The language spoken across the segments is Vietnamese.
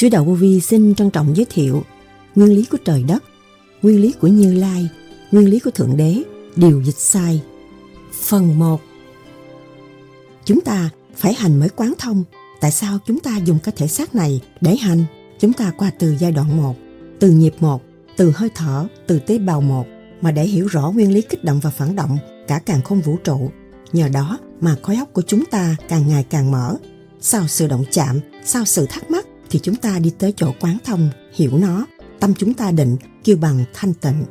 Sứ Đạo Vô Vi xin trân trọng giới thiệu nguyên lý của trời đất, nguyên lý của Như Lai, nguyên lý của Thượng Đế, điều dịch sai. Phần 1 Chúng ta phải hành mới quán thông. Tại sao chúng ta dùng cái thể xác này để hành? Chúng ta qua từ giai đoạn 1, từ nhịp 1, từ hơi thở, từ tế bào 1 mà để hiểu rõ nguyên lý kích động và phản động cả càng không vũ trụ. Nhờ đó mà khối óc của chúng ta càng ngày càng mở. Sau sự động chạm, sau sự thắc mắc thì chúng ta đi tới chỗ quán thông, hiểu nó, tâm chúng ta định, kêu bằng thanh tịnh.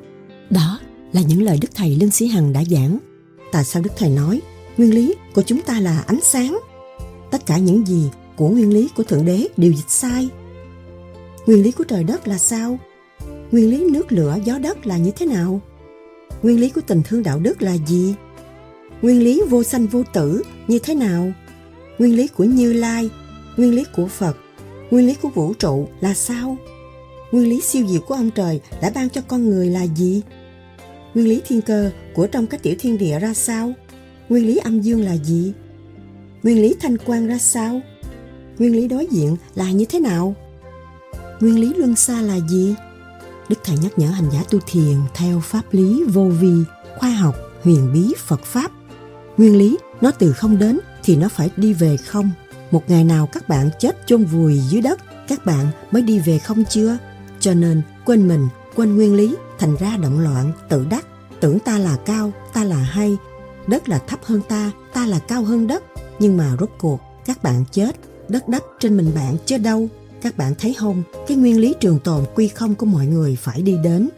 Đó là những lời Đức Thầy Lương Sĩ Hằng đã giảng. Tại sao Đức Thầy nói, nguyên lý của chúng ta là ánh sáng? Tất cả những gì của nguyên lý của Thượng Đế đều dịch sai. Nguyên lý của trời đất là sao? Nguyên lý nước lửa gió đất là như thế nào? Nguyên lý của tình thương đạo đức là gì? Nguyên lý vô sanh vô tử như thế nào? Nguyên lý của Như Lai, nguyên lý của Phật, nguyên lý của vũ trụ là sao? Nguyên lý siêu diệu của ông trời đã ban cho con người là gì? Nguyên lý thiên cơ của trong các tiểu thiên địa ra sao? Nguyên lý âm dương là gì? Nguyên lý thanh quan ra sao? Nguyên lý đối diện là như thế nào? Nguyên lý luân xa là gì? Đức Thầy nhắc nhở hành giả tu thiền theo pháp lý vô vi, khoa học, huyền bí Phật Pháp. Nguyên lý nó từ không đến thì nó phải đi về không. Một ngày nào các bạn chết chôn vùi dưới đất, các bạn mới đi về không chưa? Cho nên quên mình, quên nguyên lý, thành ra động loạn, tự đắc, tưởng ta là cao, ta là hay, đất là thấp hơn ta, ta là cao hơn đất. Nhưng mà rốt cuộc, các bạn chết, đất đắp trên mình bạn chứ đâu. Các bạn thấy không, cái nguyên lý trường tồn quy không của mọi người phải đi đến.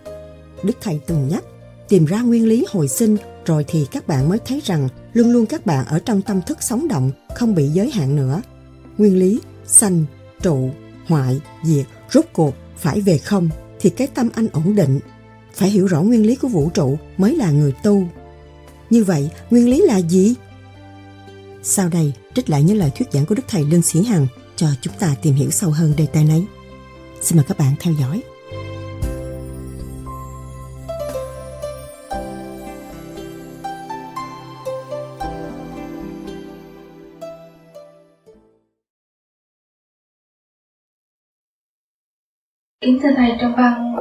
Đức Thầy từng nhắc, tìm ra nguyên lý hồi sinh rồi thì các bạn mới thấy rằng luôn luôn các bạn ở trong tâm thức sống động, không bị giới hạn nữa. Nguyên lý, sanh, trụ, hoại, diệt, rốt cuộc phải về không thì cái tâm anh ổn định. Phải hiểu rõ nguyên lý của vũ trụ mới là người tu. Như vậy, nguyên lý là gì? Sau đây, trích lại những lời thuyết giảng của Đức Thầy Lương Sĩ Hằng cho chúng ta tìm hiểu sâu hơn đề tài này. Xin mời các bạn theo dõi. Kính thưa Thầy, trong văn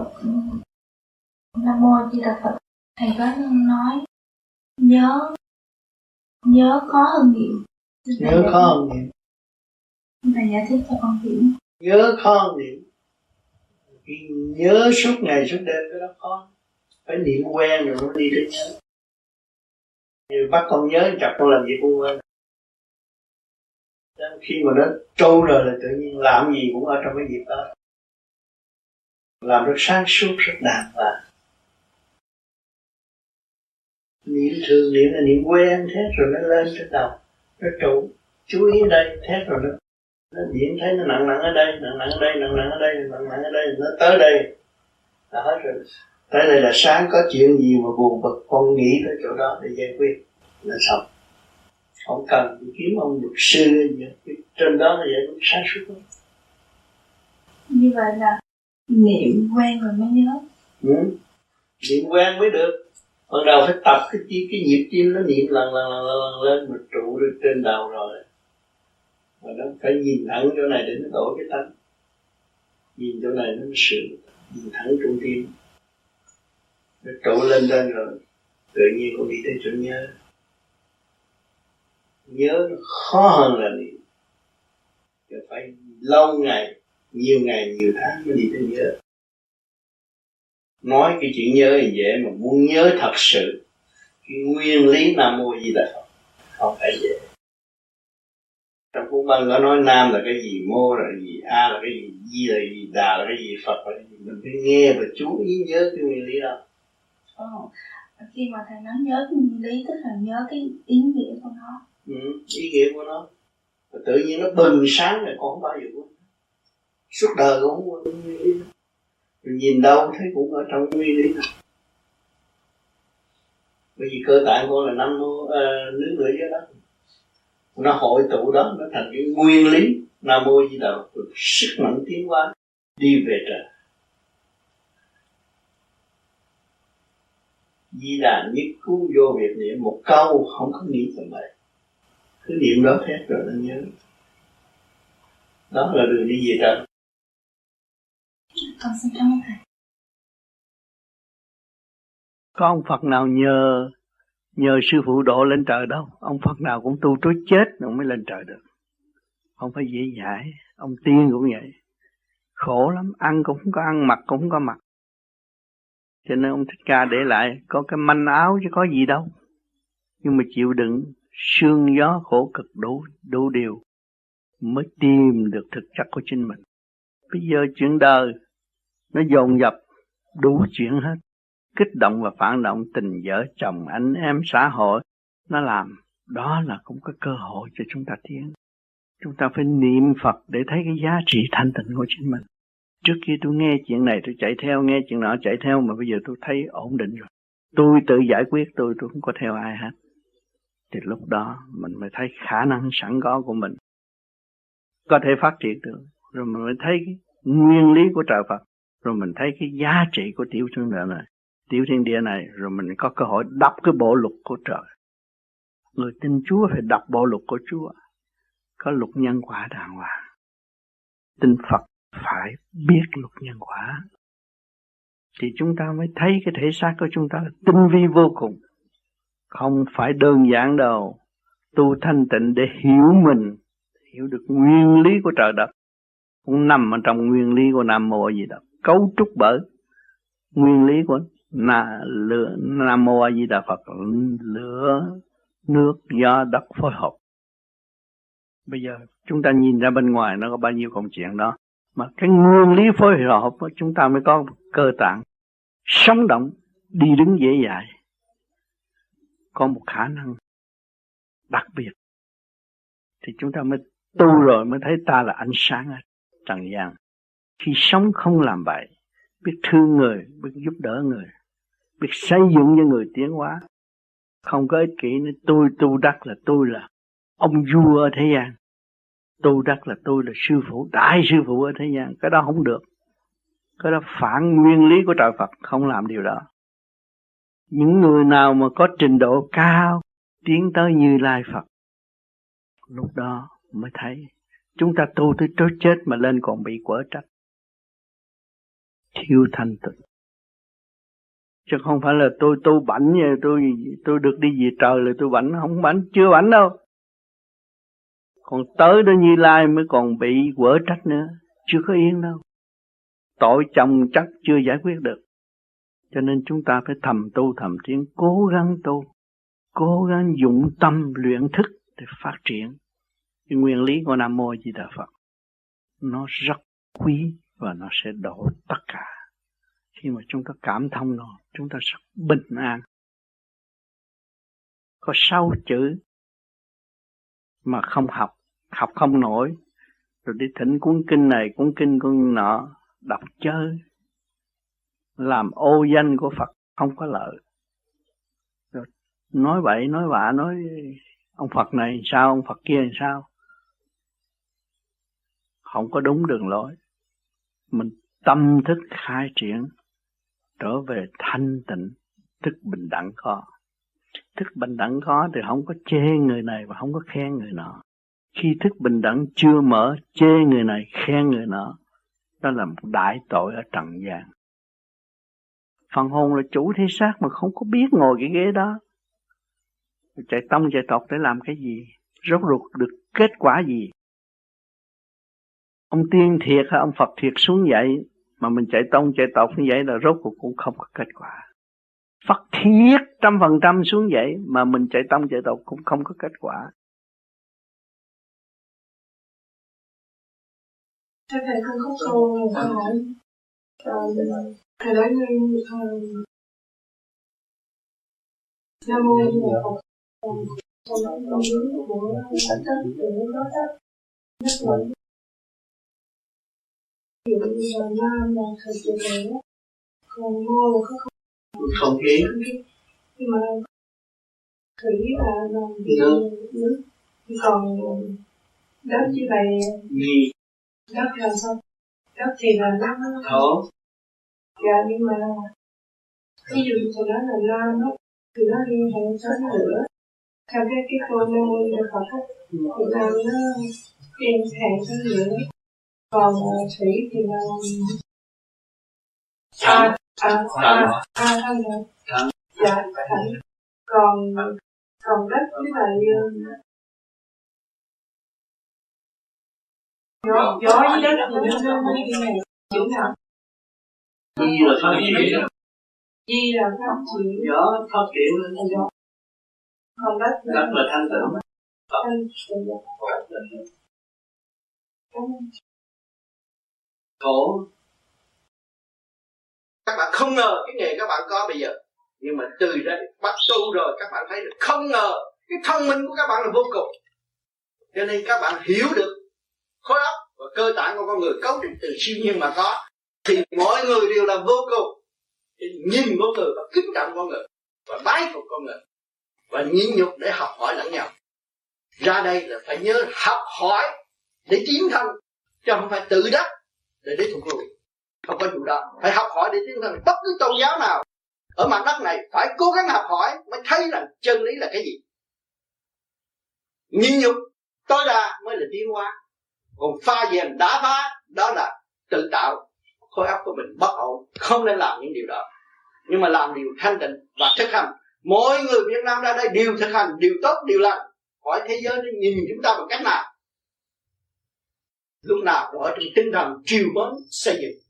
Nam Mô Di Đà Phật, Thầy có nói nhớ nhớ khó hơn niệm. Nhớ khó hơn niệm. Thầy giải thích cho con hiểu. Nhớ khó hơn niệm. Nhớ suốt ngày suốt đêm cái đó khó. Phải niệm quen rồi nó đi đến nhớ. Như bắt con nhớ chặt con làm gì cũng quên. Khi mà nó trâu rồi là tự nhiên làm gì cũng ở trong cái việc đó làm rất sáng suốt rất đàng hoàng. Niệm thường niệm là niệm quen thế rồi nó lên trên đầu. Nó trụ, chú ý đây thế rồi nó nó niệm thấy nó nặng nặng ở đây, nặng nặng ở đây, nặng nặng ở đây, nặng nặng ở đây, nó tới đây. Là hết rồi tới đây là sáng có chuyện gì mà buồn bực, con nghĩ tới chỗ đó để giải quyết. Là xong. Không cần kiếm ông luật sư gì trên đó là giải quyết sáng suốt. Như vậy là niệm quen rồi mới nhớ. Ừ. niệm quen mới được. Ban đầu phải tập cái chi cái nhịp tim nó niệm lần lần lần lần lên, mà trụ được trên đầu rồi. Mà nó phải nhìn thẳng chỗ này để nó đổi cái tánh. Nhìn chỗ này nó sửa. Nhìn thẳng trung tim. Nó trụ lên lên rồi. Tự nhiên con đi tới chỗ nhớ. Nhớ nó khó hơn là niệm. Phải lâu ngày nhiều ngày nhiều tháng mới đi tới nhớ. Nói cái chuyện nhớ thì dễ mà muốn nhớ thật sự. Cái nguyên lý nam mô di đà phật không phải dễ. Trong cuốn băng có nói nam là cái gì mô là cái gì a là cái gì di là cái gì đà là cái gì phật là cái gì. Mình phải nghe và chú ý nhớ cái nguyên lý đó. Oh. khi mà thầy nói nhớ cái nguyên lý tức là nhớ cái ý nghĩa của nó. Ừ, ý nghĩa của nó. Và tự nhiên nó bừng sáng rồi con không bao giờ quên suốt đời cũng không nguyên lý nhìn đâu thấy cũng ở trong nguyên lý này bởi vì cơ tạng con là năm uh, nước ờ, lửa dưới đất nó hội tụ đó nó thành cái nguyên lý. Nam mô di đà được sức mạnh tiến hóa đi về trời. Di đà nhất cứu vô việc niệm. Một câu không có nghĩ tầm bậy cứ niệm đó hết rồi nó nhớ. Đó là đường đi về trời con xin cảm ơn thầy. Có ông Phật nào nhờ nhờ sư phụ độ lên trời đâu? Ông Phật nào cũng tu trối chết rồi mới lên trời được. Không phải dễ dãi, ông tiên cũng vậy. Khổ lắm, ăn cũng không có ăn, mặc cũng không có mặc. Cho nên ông thích ca để lại, có cái manh áo chứ có gì đâu. Nhưng mà chịu đựng, sương gió khổ cực đủ đủ điều, mới tìm được thực chất của chính mình. Bây giờ chuyện đời nó dồn dập, đủ chuyện hết. Kích động và phản động tình vợ, chồng, anh em, xã hội. Nó làm, đó là cũng có cơ hội cho chúng ta tiến. Chúng ta phải niệm Phật để thấy cái giá trị thanh tịnh của chính mình. Trước kia tôi nghe chuyện này, tôi chạy theo, nghe chuyện nọ chạy theo, mà bây giờ tôi thấy ổn định rồi. Tôi tự giải quyết, tôi tôi không có theo ai hết. Thì lúc đó, mình mới thấy khả năng sẵn có của mình. Có thể phát triển được. Rồi mình mới thấy nguyên lý của trời Phật rồi mình thấy cái giá trị của tiểu thiên địa này, tiểu thiên địa này, rồi mình có cơ hội đọc cái bộ luật của trời. Người tin Chúa phải đọc bộ luật của Chúa. Có luật nhân quả đàng hoàng. Tin Phật phải biết luật nhân quả. Thì chúng ta mới thấy cái thể xác của chúng ta là tinh vi vô cùng. Không phải đơn giản đâu. Tu thanh tịnh để hiểu mình, hiểu được nguyên lý của trời đất. Cũng nằm ở trong nguyên lý của nam mô gì đó cấu trúc bởi nguyên lý của là lửa nam mô a di đà phật, lửa, nước gió đất phối hợp. Bây giờ chúng ta nhìn ra bên ngoài nó có bao nhiêu công chuyện đó. Mà cái nguyên lý phối hợp của chúng ta mới có cơ tạng sống động, đi đứng dễ dãi. Có một khả năng đặc biệt. Thì chúng ta mới tu rồi mới thấy ta là ánh sáng ở trần gian khi sống không làm vậy, biết thương người, biết giúp đỡ người, biết xây dựng cho người tiến hóa. Không có ích kỷ nữa tôi tu đắc là tôi là ông vua ở thế gian. Tu đắc là tôi là sư phụ, đại sư phụ ở thế gian. Cái đó không được. Cái đó phản nguyên lý của trời Phật, không làm điều đó. Những người nào mà có trình độ cao, tiến tới như lai Phật, lúc đó mới thấy chúng ta tu tới chốt chết mà lên còn bị quở trách thiếu thanh tịnh. Chứ không phải là tôi tu bảnh như tôi tôi được đi về trời là tôi bảnh, không bảnh, chưa bảnh đâu. Còn tới đó như lai mới còn bị quở trách nữa, chưa có yên đâu. Tội chồng chắc chưa giải quyết được. Cho nên chúng ta phải thầm tu, thầm tiến, cố gắng tu, cố gắng dụng tâm luyện thức để phát triển. Cái nguyên lý của nam mô di đà phật, nó rất quý và nó sẽ đổ tất cả. Khi mà chúng ta cảm thông nó, chúng ta sẽ bình an. Có sáu chữ mà không học học không nổi. Rồi đi thỉnh cuốn kinh này, cuốn kinh con nọ, đọc chơi làm ô danh của Phật không có lợi. Rồi nói vậy nói bạ, nói ông Phật này sao, ông Phật kia sao? Không có đúng đường lối mình tâm thức khai triển, trở về thanh tịnh, thức bình đẳng có. Thức bình đẳng có thì không có chê người này và không có khen người nọ. Khi thức bình đẳng chưa mở, chê người này, khen người nọ, đó là một đại tội ở trần gian. Phần hồn là chủ thế xác mà không có biết ngồi cái ghế đó. Chạy tông, chạy tọt để làm cái gì? Rốt ruột được kết quả gì? Ông tiên thiệt hay ông phật thiệt xuống vậy? Mà mình chạy tông, chạy tộc như vậy là rốt cuộc cũng không có kết quả. Phật thiết trăm phần trăm xuống vậy, mà mình chạy tông, chạy tộc cũng không có kết quả. Thưa thầy, con có câu một ờ, ờ, câu hỏi thầy nói như nam mô di đà phật. Trong đó con hướng của tất tất từ đó tất nhất luận ví dụ như là nam là còn ngô là không không khí. Nhưng mà thủy là nước nước còn đất như vậy gì đất là sao đất thì là nắng thổ. dạ nhưng mà ví dụ thì nó là nam á thì nó liên hệ tới lửa theo cái cái cô nam mô di đà phật á thì nam nó liên hệ tới lửa còn uh, thủy thì là à à à à thân rồi dạ. Thầy còn còn đất với lại gió gió với đất thì nó nó cái này. Chỗ nào Di là phát triển. Di là phát triển. Gió phát triển. Lên gió còn đất Đất là thanh tịnh. Thanh tịnh khổ. Các bạn không ngờ cái nghề các bạn có bây giờ. Nhưng mà từ đây bắt tu rồi, các bạn thấy được không ngờ cái thông minh của các bạn là vô cùng. Cho nên các bạn hiểu được khối óc và cơ tạng của con người cấu trúc từ siêu nhiên mà có, thì mọi người đều là vô cùng. Nhìn con người và kính trọng con người và bái phục con người và nhịn nhục để học hỏi lẫn nhau. Ra đây là phải nhớ học hỏi để tiến thân, chứ không phải tự đắc để để thuộc lùi không có vụ đó phải học hỏi để tiến thân. Bất cứ tôn giáo nào, ở mặt đất này, phải cố gắng học hỏi mới thấy rằng chân lý là cái gì. Nhịn nhục, tối đa mới là tiến hóa. Còn pha dèm đá phá, đó là tự tạo. Khối óc của mình bất ổn, không nên làm những điều đó. Nhưng mà làm điều thanh tịnh và thực hành. Mỗi người Việt Nam ra đây đều thực hành điều tốt điều lành. Hỏi thế giới nó nhìn chúng ta bằng cách nào? Lúc nào cũng ở trong tinh thần triều mến, xây dựng.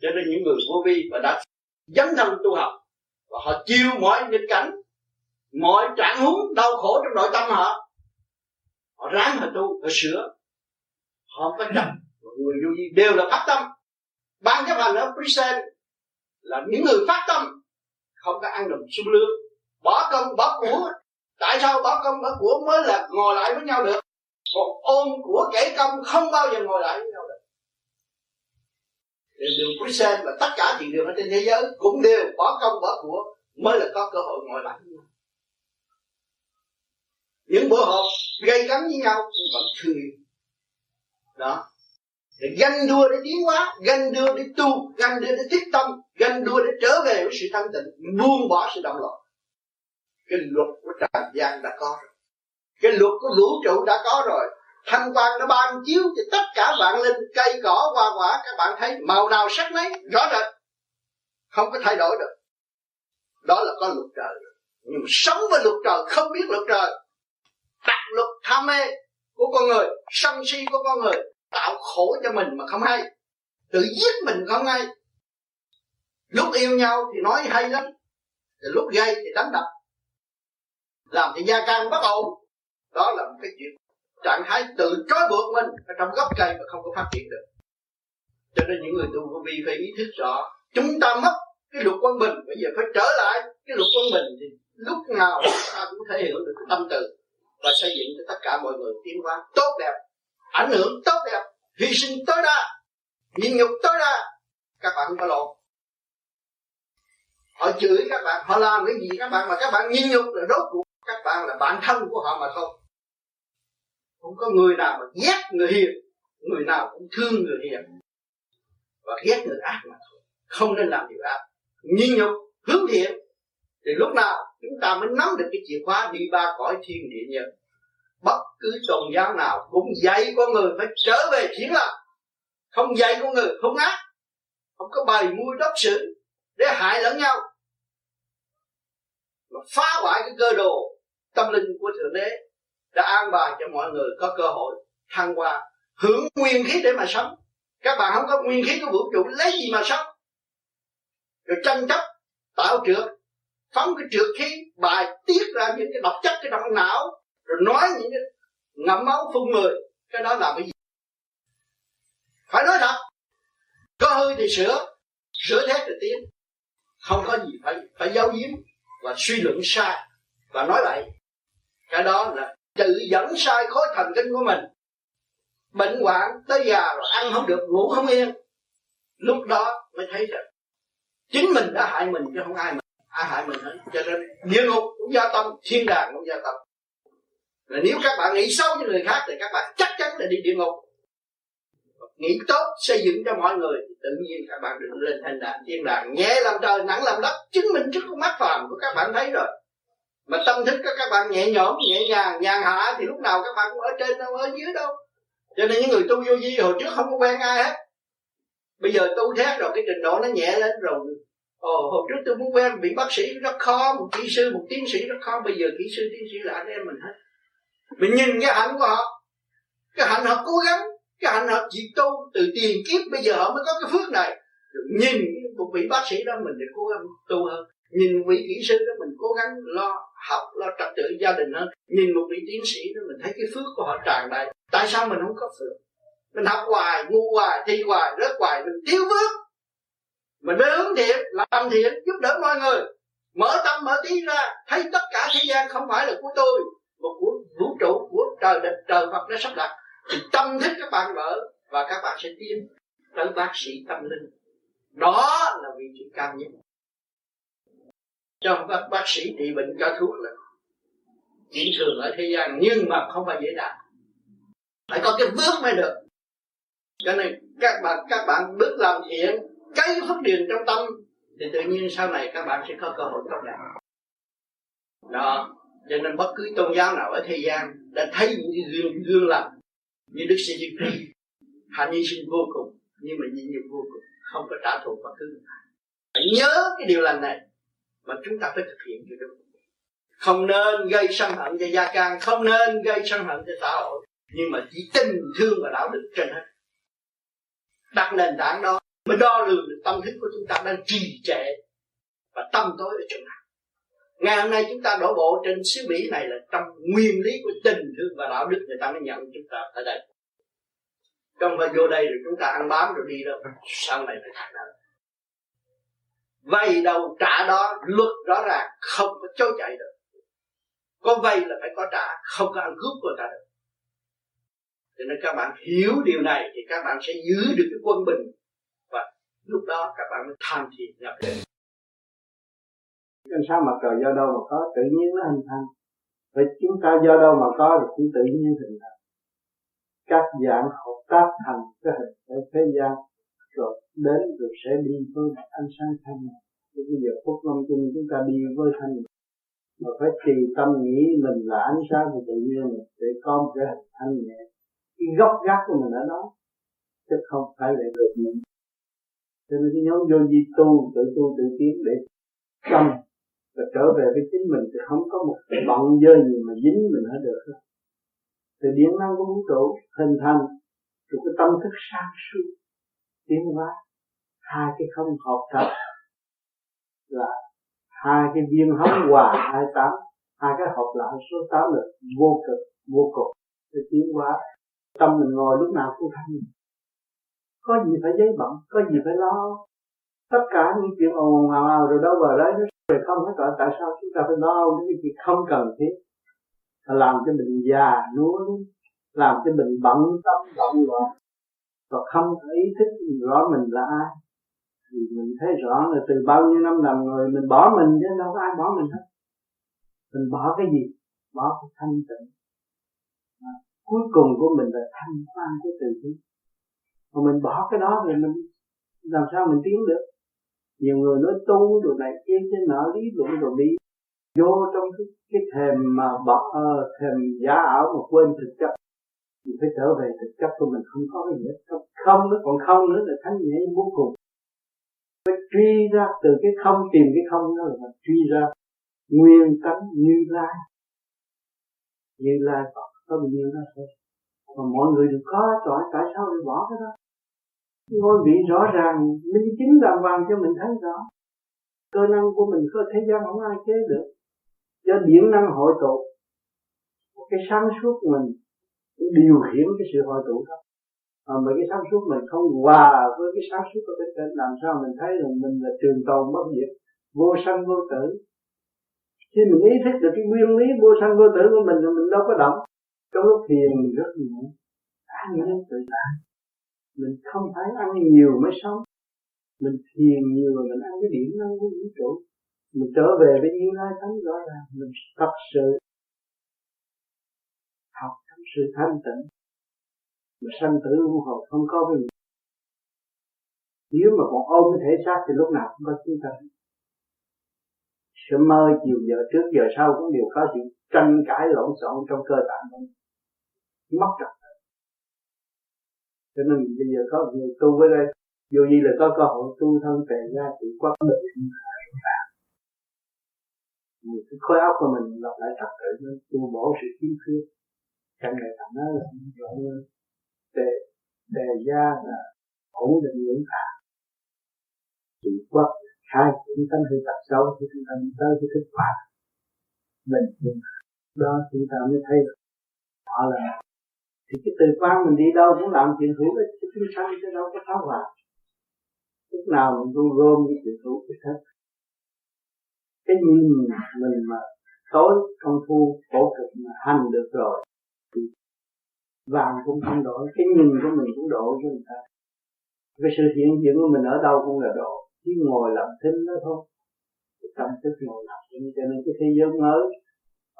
Cho nên những người vô vi và đã dấn thân tu học, và họ chịu mọi nghịch cảnh, mọi trạng huống đau khổ trong nội tâm họ họ ráng họ tu, họ sửa. Họ không có chậm người vô vi đều là phát tâm. Ban chấp hành ở Prisen là những người phát tâm, không có ăn đồng sung lương. Bỏ công bỏ của, tại sao bỏ công bỏ của mới là ngồi lại với nhau được? Còn ôm của kể công không bao giờ ngồi lại với nhau được. Đường Christian và tất cả thị đường ở trên thế giới cũng đều bỏ công bỏ của mới là có cơ hội ngồi lại với nhau. Những bữa họp gây cấn với nhau vẫn thương yêu đó. Để ganh đua để tiến hóa, ganh đua để tu, ganh đua để thiết tâm, ganh đua để trở về với sự thanh tịnh, buông bỏ sự động loạn. Cái luật của trần gian đã có rồi cái luật của vũ trụ đã có rồi. Thanh quan nó ban chiếu cho tất cả vạn linh, cây cỏ, hoa quả, các bạn thấy. Màu nào sắc nấy, rõ rệt. Không có thay đổi được. Đó là có luật trời. Nhưng sống với luật trời, không biết luật trời. Đặt luật tham mê của con người, sân si của con người, tạo khổ cho mình mà không hay. Tự giết mình không hay. Lúc yêu nhau thì nói hay lắm lúc gây thì đánh đập. Làm cho gia càng bất ổn đó là một cái chuyện trạng thái tự trói buộc mình ở trong gốc cây mà không có phát triển được. Cho nên những người tu vô vi phải ý thức rõ, chúng ta mất cái luật quân bình. Bây giờ phải trở lại cái luật quân bình thì lúc nào ta cũng thể hiểu được cái tâm từ và xây dựng cho tất cả mọi người tiến hóa tốt đẹp, ảnh hưởng tốt đẹp, hy sinh tối đa, nhịn nhục tối đa. Các bạn không có lộn. Họ chửi các bạn, họ làm cái gì các bạn mà các bạn nhịn nhục là đốt cuộc các bạn là bạn thân của họ mà thôi không có người nào mà ghét người hiền, người nào cũng thương người hiền. Và ghét người ác mà thôi, không nên làm điều ác. Nhìn nhục hướng thiện, thì lúc nào chúng ta mới nắm được cái chìa khóa đi ba cõi thiên địa nhân. Bất cứ tôn giáo nào cũng dạy con người phải trở về thiện lành. Không dạy con người không ác, không có bày mưu đốc sự để hại lẫn nhau. Mà phá hoại cái cơ đồ tâm linh của thượng đế đã an bài cho mọi người có cơ hội thăng hoa, hưởng nguyên khí để mà sống. Các bạn không có nguyên khí của vũ trụ lấy gì mà sống? Rồi tranh chấp, tạo trượt, phóng cái trượt khí, bài tiết ra những cái độc chất, cái trong não, rồi nói những cái ngậm máu phun người cái đó là cái gì? Phải nói thật, có hơi thì sửa sửa thét rồi tiến. Không có gì phải phải giấu giếm và suy luận sai và nói vậy. Cái đó là tự dẫn sai khối thần kinh của mình. Bệnh hoạn tới già rồi ăn không được, ngủ không yên. Lúc đó mới thấy rằng chính mình đã hại mình chứ không ai mình ai hại mình hết. Cho nên địa ngục cũng gia tâm, thiên đàng cũng gia tâm. Là nếu các bạn nghĩ xấu với người khác thì các bạn chắc chắn là đi địa ngục. Nghĩ tốt, xây dựng cho mọi người thì tự nhiên các bạn được lên thành đàn thiên đàng, nhẹ làm trời, nặng làm đất. Chứng minh trước con mắt phàm của các bạn thấy rồi mà tâm thức các các bạn nhẹ nhõm nhẹ nhàng nhàn hạ thì lúc nào các bạn cũng ở trên đâu ở dưới đâu cho nên những người tu vô vi hồi trước không có quen ai hết bây giờ tu thét rồi cái trình độ nó nhẹ lên rồi Ồ, hồi trước tôi muốn quen vị bác sĩ rất khó, một kỹ sư, một tiến sĩ rất khó. Bây giờ kỹ sư, tiến sĩ là anh em mình hết. Mình nhìn cái hạnh của họ, cái hạnh họ cố gắng, cái hạnh họ chịu tu từ tiền kiếp bây giờ họ mới có cái phước này. Rồi nhìn một vị bác sĩ đó mình để cố gắng tu hơn. Nhìn vị kỹ sư đó mình cố gắng lo học, lo trật tự gia đình hơn. Nhìn một vị tiến sĩ đó mình thấy cái phước của họ tràn đầy. Tại sao mình không có phước? Mình học hoài, ngu hoài, thi hoài, rớt hoài, mình thiếu phước mình mới hướng thiện làm thiện giúp đỡ mọi người mở tâm mở trí ra thấy tất cả thế gian không phải là của tôi mà của vũ trụ của trời đất trời Phật nó sắp đặt thì tâm thức các bạn mở và các bạn sẽ tiến tới bác sĩ tâm linh đó là vị trí cao nhất cho các bác sĩ trị bệnh cho thuốc là chuyện thường ở thế gian, nhưng mà không phải dễ đạt. Phải có cái bước mới được. Cho nên các bạn các bạn bước làm thiện cái phước điền trong tâm, thì tự nhiên sau này các bạn sẽ có cơ hội tốt đẹp. Đó, cho nên bất cứ tôn giáo nào ở thế gian đã thấy những cái gương gương lành như đức sĩ Di hạnh nhân sinh vô cùng, nhưng mà nhịn nhục vô cùng, không có trả thù bất cứ ai phải nhớ cái điều lành này mà chúng ta phải thực hiện cho đúng không nên gây sân hận cho gia can, không nên gây sân hận cho xã hội. Nhưng mà chỉ tình thương và đạo đức trên hết. Đặt nền tảng đó mới đo lường được tâm thức của chúng ta đang trì trệ và tâm tối ở chỗ nào. Ngày hôm nay chúng ta đổ bộ trên xứ Mỹ này là trong nguyên lý của tình thương và đạo đức. Người ta mới nhận chúng ta ở đây. Trong và vô đây rồi chúng ta ăn bám rồi đi đâu. Sau này phải thành đạo vay đâu trả đó, luật rõ ràng, không có chối chạy được. Có vay là phải có trả, không có ăn cướp của ta được. Cho nên các bạn hiểu điều này thì các bạn sẽ giữ được cái quân bình. Và lúc đó các bạn mới tham thiền nhập định. Sao mà trời do đâu mà có, tự nhiên nó hình thành. Vậy chúng ta do đâu mà có được cũng tự nhiên hình thành. Các dạng hợp tác thành cái hình thế gian. Rồi đến rồi sẽ đi với ánh sáng thanh. Bây giờ phút Long chung chúng ta đi với thanh. Mà phải trì tâm nghĩ mình là ánh sáng của tự nhiên để có trở thành thanh nhẹ. Cái gốc gác của mình ở đó, chứ không phải để được mình cho nên cái nhóm vô di tu, tự tu, tự tiến để tâm và trở về với chính mình thì không có một cái bận dơ gì mà dính mình hết được. Hết thì điện năng của vũ trụ hình thành rồi cái tâm thức sáng suốt tiến hóa. Hai cái không hợp thật là hai cái viên hóng hòa hai tám, hai cái hợp lại số tám là vô cực vô cực. Để tiến hóa, tâm mình ngồi lúc nào cũng thanh có gì phải giấy bận, có gì phải lo. Tất cả những chuyện ồn ào ào rồi đâu vào đấy, nó rồi không hết rồi. Tại sao chúng ta phải lo những cái chuyện không cần thiết? Làm cho mình già nuối, làm cho mình bận tâm, bận loạn và không có ý thức rõ mình là ai. Thì mình thấy rõ là từ bao nhiêu năm làm người mình bỏ mình chứ đâu có ai bỏ mình hết. Mình bỏ cái gì? Bỏ cái thanh tịnh. À, cuối cùng của mình là thanh quan của từ bi. Mà mình bỏ cái đó thì mình làm sao mình tiến được? Nhiều người nói tu đồ này kia trên nở lý luận rồi đi vô trong cái, cái thềm mà bỏ uh, thềm giả ảo mà quên thực chất mình phải trở về thực chất của mình. Không có cái gì hết. Không nữa. Còn không nữa là thánh nghĩa vô cùng. Phải truy ra. Từ cái không tìm cái không đó là truy ra. Nguyên tánh như lai. Như lai còn có bao nhiêu đó thôi. Mà mọi người đều có chọi tại sao lại bỏ cái đó? Ngôi vị rõ ràng. Minh chính đàng hoàng cho mình thấy rõ. Cơ năng của mình có thế gian không ai chế được. Do điển năng hội tụ. Cái sáng suốt của để điều khiển cái sự hội tụ đó. Mà mấy cái sáng suốt mình không hòa với cái sáng suốt của cái trên làm sao mình thấy rằng mình là trường tồn bất diệt, vô sanh vô tử. Khi mình ý thức được cái nguyên lý vô sanh vô tử của mình thì mình đâu có động. Trong lúc thiền mình rất nhẹ an nhiên tự tại. Mình không phải ăn nhiều mới sống. Mình thiền nhiều rồi mình ăn cái điểm năng của vũ trụ mình trở về với yên lai thánh rõ ràng mình thật sự sự thanh tịnh mà sanh tử luân hồi không có với mình nếu mà còn ôm cái thể xác thì lúc nào cũng có chúng ta. Sớm mơ chiều giờ trước giờ sau cũng đều có sự tranh cãi lộn xộn trong cơ tạng mất trật cho nên bây giờ có người tu với đây dù gì là có cơ hội tu thân tệ ra thì quá được người cái khối óc của mình lập lại trật tự nên tu bổ sự khiếm khuyết trong này càng nói là gọi đề đề gia là ổn định vững vàng chỉ quất khai chúng tâm hư tập xấu thì chúng ta tới cái thức pháp mình nhưng đó chúng ta mới thấy được. Họ là, thì cái từ quan mình đi đâu cũng làm chuyện hữu ích chứ chúng sanh chứ đâu có tháo hòa lúc nào mình cũng gom cái chuyện hữu ích hết cái nhìn mình mà tối công phu khổ cực mà hành được rồi vàng cũng không đổi, cái nhìn của mình cũng độ cho người ta. Cái sự hiện diện của mình ở đâu cũng là độ chỉ ngồi làm thinh đó thôi. Tâm thức ngồi làm thinh, cho nên cái thế giới mới,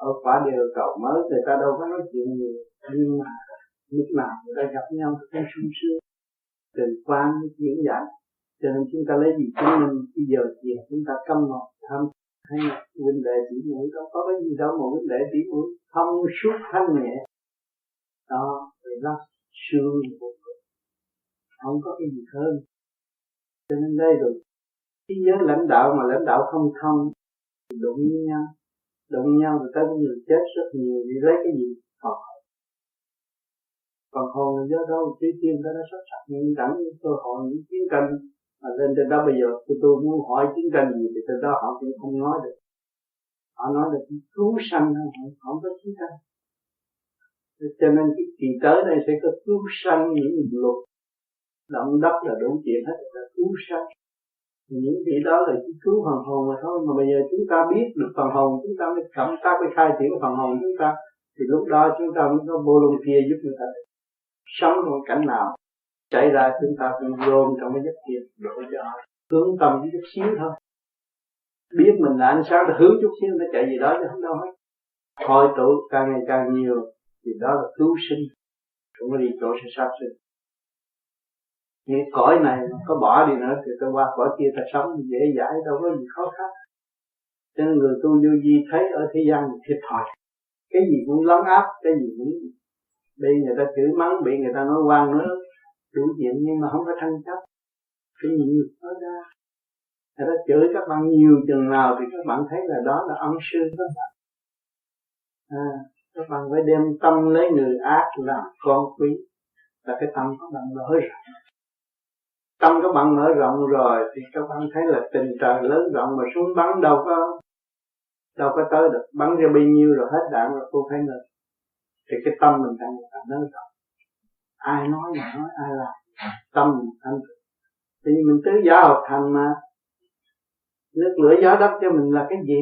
ở quả địa cầu mới, người ta đâu có nói chuyện nhiều nhưng mà lúc nào người ta gặp nhau cũng sung sướng từ quan diễn giải cho nên chúng ta lấy gì chứng minh? Bây giờ thì chúng ta câm ngọt, tham hay là huynh đệ tỷ muội, đâu có cái gì đâu mà huynh đệ tỷ muội. Thông suốt thanh nhẹ đó rồi nó sương không có cái gì hơn. Cho nên đây rồi. Cái giới lãnh đạo mà lãnh đạo không thông thì đụng với nhau. Đụng nhau rồi tới người chết rất nhiều đi lấy cái gì? Còn còn hồn là do đâu? Trí tiên đó đã sắp sạch nhưng đẳng cơ hội những chiến tranh mà lên trên đó bây giờ tôi, tôi muốn hỏi chiến tranh gì thì từ đó họ cũng không nói được. Họ nói được cứu sanh thôi không có chiến tranh cho nên cái kỳ tới đây sẽ có cứu sanh những luật. Động đất là đủ chuyện hết, là cứu sanh. Những vị đó là chỉ cứu phần hồn mà thôi. Mà bây giờ chúng ta biết được phần hồn, chúng ta mới cảm tác với khai triển phần hồn chúng ta. Thì lúc đó chúng ta mới có vô luân kia giúp người ta sống trong cảnh nào. Chạy ra chúng ta cũng dồn trong cái giấc thiền đổ cho hướng tâm với chút xíu thôi. Biết mình là ánh sáng là hướng chút xíu, nó chạy gì đó chứ không đâu hết. Hội tụ càng ngày càng nhiều thì đó là cứu sinh. Cũng có đi chỗ sẽ sát sinh. Những cõi này có bỏ đi nữa thì tôi qua cõi kia ta sống dễ dãi đâu có gì khó khăn. Cho nên người tu vô vi thấy ở thế gian thiệt thòi. Cái gì cũng lấn áp cái gì cũng bị người ta chửi mắng bị người ta nói quan nữa đủ chuyện nhưng mà không có thân chấp. Cái nhịn nó ra. Người ta chửi các bạn nhiều chừng nào thì các bạn thấy là đó là ân sư các bạn. À, các bạn phải đem tâm lấy người ác làm con quý. Là cái tâm các bạn mở rộng tâm các bạn mở rộng rồi thì các bạn thấy là tình trời lớn rộng mà súng bắn đâu có đâu có tới được. Bắn ra bao nhiêu rồi hết đạn rồi không thấy nữa thì cái tâm mình đang là lớn rộng. Ai nói mà nói, ai làm. Tâm mình thanh thì mình tứ giả học thành mà. Nước lửa gió đất cho mình là cái gì?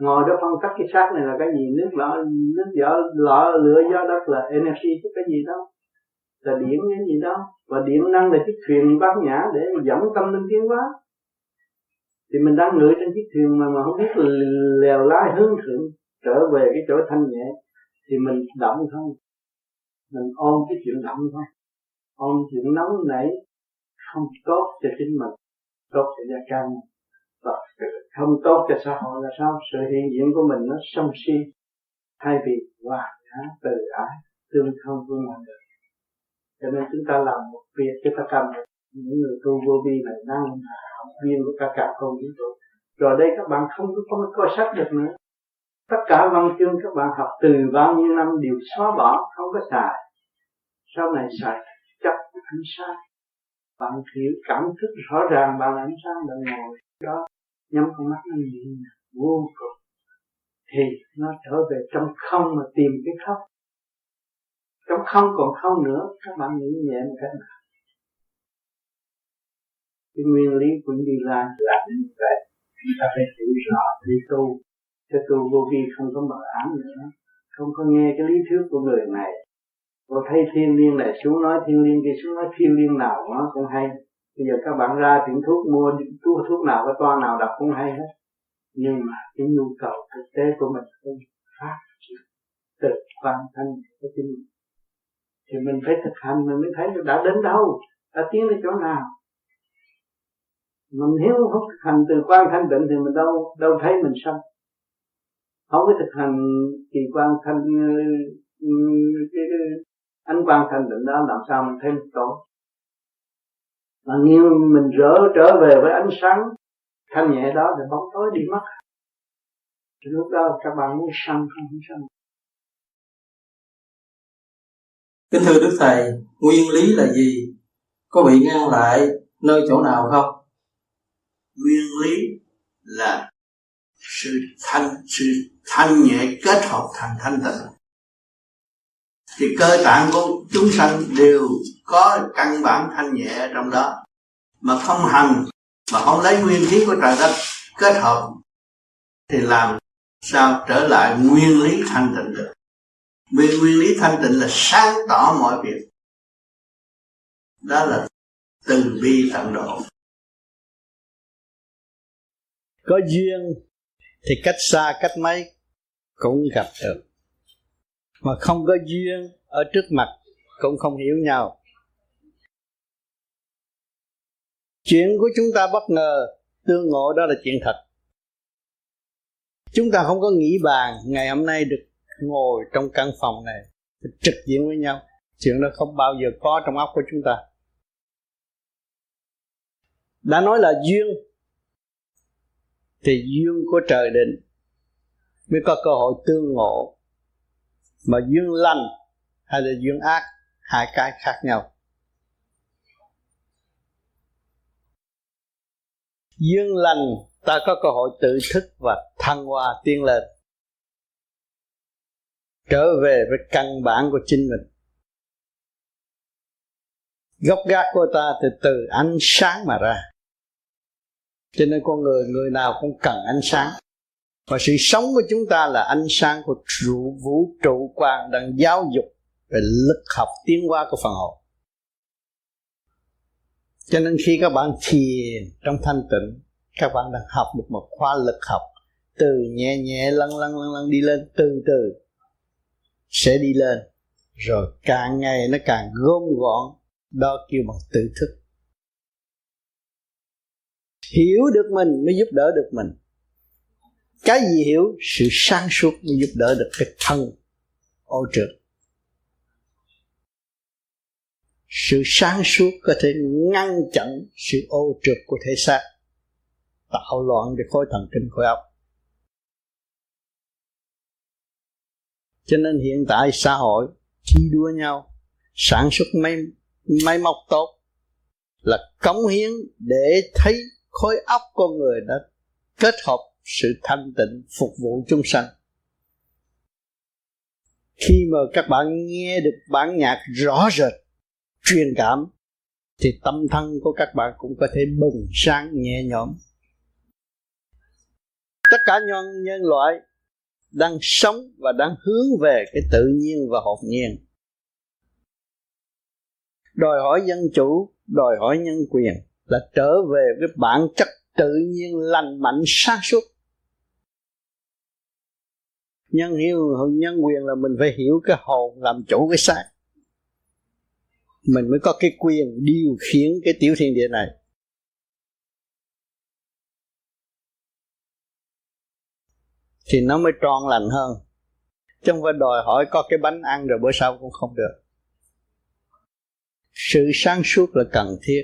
Ngồi đó phân tích cái xác này là cái gì? Nước lọ nước gió lọ lửa, gió, đất là energy, chứ cái gì đó là điện cái gì đó. Và điện năng là chiếc thuyền bát nhã để dẫn tâm linh tiến hóa. Thì mình đang ngự trên chiếc thuyền mà mà không biết lèo lái hướng thượng trở về cái chỗ thanh nhẹ, thì mình động thôi. Mình ôm cái chuyện động thôi. Ôm chuyện nóng nảy, không tốt cho chính mình, tốt cho gia can và không tốt cho xã hội là sao? Sự hiện diện của mình nó sân si thay vì hòa nhã từ ái tương thông với mọi người. Cho nên chúng ta làm một việc cho ta cầm những người tu vô vi này năng học viên của cả cả con vũ trụ rồi đây các bạn không có có, có sách được nữa. Tất cả văn chương các bạn học từ bao nhiêu năm đều xóa bỏ không có xài. Sau này xài chấp ánh sáng bạn hiểu cảm thức rõ ràng bạn làm sáng bạn ngồi đó. Nhắm con mắt nó nhìn vô cùng. Thì nó trở về trong không mà tìm cái khóc trong không còn không nữa, các bạn nghĩ nhẹ một cái nào? Cái nguyên lý của đi Lai là như vậy. Chúng ta phải hiểu rõ, đi tu. Cho tu vô vi không có mở ám nữa. Không có nghe cái lý thuyết của người này. Cô thấy thiên liên này xuống nói thiên liên kia xuống nói thiên liên nào nó cũng hay. Bây giờ các bạn ra tiệm thuốc mua thuốc thuốc nào cái toa nào đọc cũng hay hết. Nhưng mà cái nhu cầu thực tế của mình không phát triển từ quan thanh của chính mình. Thì mình phải thực hành mình mới thấy đã đến đâu đã tiến đến chỗ nào. Mình nếu không thực hành từ quan thanh định thì mình đâu đâu thấy mình xong không có thực hành kỳ quan thanh ừ, cái, cái ánh quan thanh định đó làm sao mình thấy mình tốt mà nghiêng mình rỡ trở về với ánh sáng thanh nhẹ đó thì bóng tối đi mất. Lúc đó các bạn muốn sân không? Muốn sân kính thưa đức thầy nguyên lý là gì? Có bị ngăn lại nơi chỗ nào không? Nguyên lý là sự thanh sự thanh nhẹ kết hợp thành thanh tịnh thì cơ tạng của chúng sanh đều có căn bản thanh nhẹ trong đó. Mà không hành, mà không lấy nguyên khí của trời đất kết hợp, thì làm sao trở lại nguyên lý thanh tịnh được? Vì nguyên lý thanh tịnh là sáng tỏ mọi việc. Đó là từ bi tận độ. Có duyên thì cách xa cách mấy cũng gặp được mà không có duyên ở trước mặt cũng không hiểu nhau. Chuyện của chúng ta bất ngờ, tương ngộ đó là chuyện thật. Chúng ta không có nghĩ bàn ngày hôm nay được ngồi trong căn phòng này trực diện với nhau. Chuyện đó không bao giờ có trong óc của chúng ta. Đã nói là duyên, thì duyên của trời định mới có cơ hội tương ngộ mà duyên lành hay là duyên ác, hai cái khác nhau. Duyên lành, ta có cơ hội tự thức và thăng hoa tiến lên. Trở về với căn bản của chính mình. Gốc gác của ta thì từ ánh sáng mà ra. Cho nên con người người nào cũng cần ánh sáng và sự sống của chúng ta là ánh sáng của trụ vũ trụ quan đang giáo dục về lực học tiến hóa của phần hồn. Cho nên khi các bạn thiền trong thanh tịnh, các bạn đang học được một khoa lực học từ nhẹ nhẹ, lăn lăn lăn lăn đi lên, từ từ sẽ đi lên. Rồi càng ngày nó càng gom gọn, đó kêu bằng tự thức. Hiểu được mình mới giúp đỡ được mình cái gì hiểu? Sự sáng suốt mới giúp đỡ được cái thân ô trượt. Sự sáng suốt có thể ngăn chặn sự ô trượt của thể xác, tạo loạn cái khối thần kinh, khối óc. Cho nên hiện tại xã hội thi đua nhau, sản xuất máy máy móc tốt là cống hiến để thấy khối óc con người đã kết hợp sự thanh tịnh phục vụ chúng sanh. Khi mà các bạn nghe được bản nhạc rõ rệt, truyền cảm, thì tâm thân của các bạn cũng có thể bừng sáng nhẹ nhõm. Tất cả nhân nhân loại đang sống và đang hướng về cái tự nhiên và hồn nhiên. Đòi hỏi dân chủ, đòi hỏi nhân quyền là trở về với bản chất tự nhiên lành mạnh, sáng suốt. Nhân hiếu nhân quyền là mình phải hiểu cái hồn làm chủ cái xác. Mình mới có cái quyền điều khiển cái tiểu thiên địa này. Thì nó mới tròn lành hơn. Chứ không phải đòi hỏi có cái bánh ăn rồi bữa sau cũng không được. Sự sáng suốt là cần thiết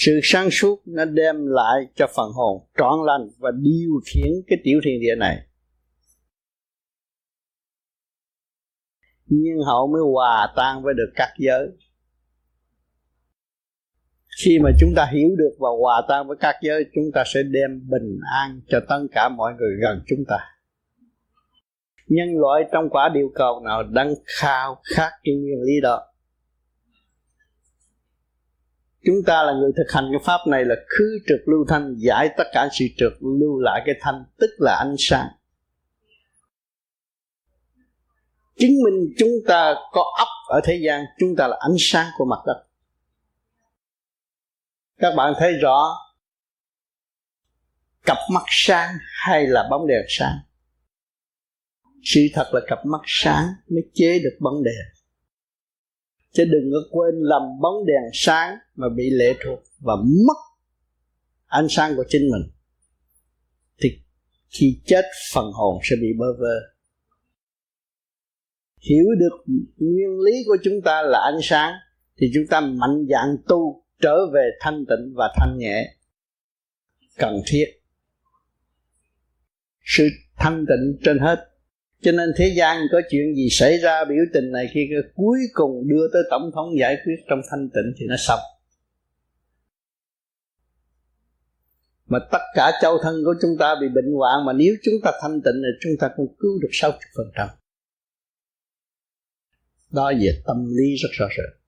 sự sáng suốt nó đem lại cho phần hồn trọn lành và điều khiển cái tiểu thiên địa này. Nhiên hậu mới hòa tan với được các giới. Khi mà chúng ta hiểu được và hòa tan với các giới, chúng ta sẽ đem bình an cho tất cả mọi người gần chúng ta. Nhân loại trong quả điều cầu nào đang khao khát cái nguyên lý đó? Chúng ta là người thực hành cái pháp này là khứ trực lưu thanh, giải tất cả sự trực, lưu lại cái thanh, tức là ánh sáng. Chứng minh chúng ta có ấp ở thế gian, chúng ta là ánh sáng của mặt đất. Các bạn thấy rõ, cặp mắt sáng hay là bóng đèn sáng? Sự thật là cặp mắt sáng mới chế được bóng đèn chứ đừng có quên làm bóng đèn sáng mà bị lệ thuộc và mất ánh sáng của chính mình. Thì khi chết, phần hồn sẽ bị bơ vơ. Hiểu được nguyên lý của chúng ta là ánh sáng, thì chúng ta mạnh dạng tu trở về thanh tịnh và thanh nhẹ. Cần thiết. Sự thanh tịnh trên hết cho nên thế gian có chuyện gì xảy ra, biểu tình này khi cuối cùng đưa tới tổng thống giải quyết trong thanh tịnh thì nó xong. Mà tất cả châu thân của chúng ta bị bệnh hoạn, mà nếu chúng ta thanh tịnh thì chúng ta cũng cứu được 60% đó về tâm lý rất rõ rệt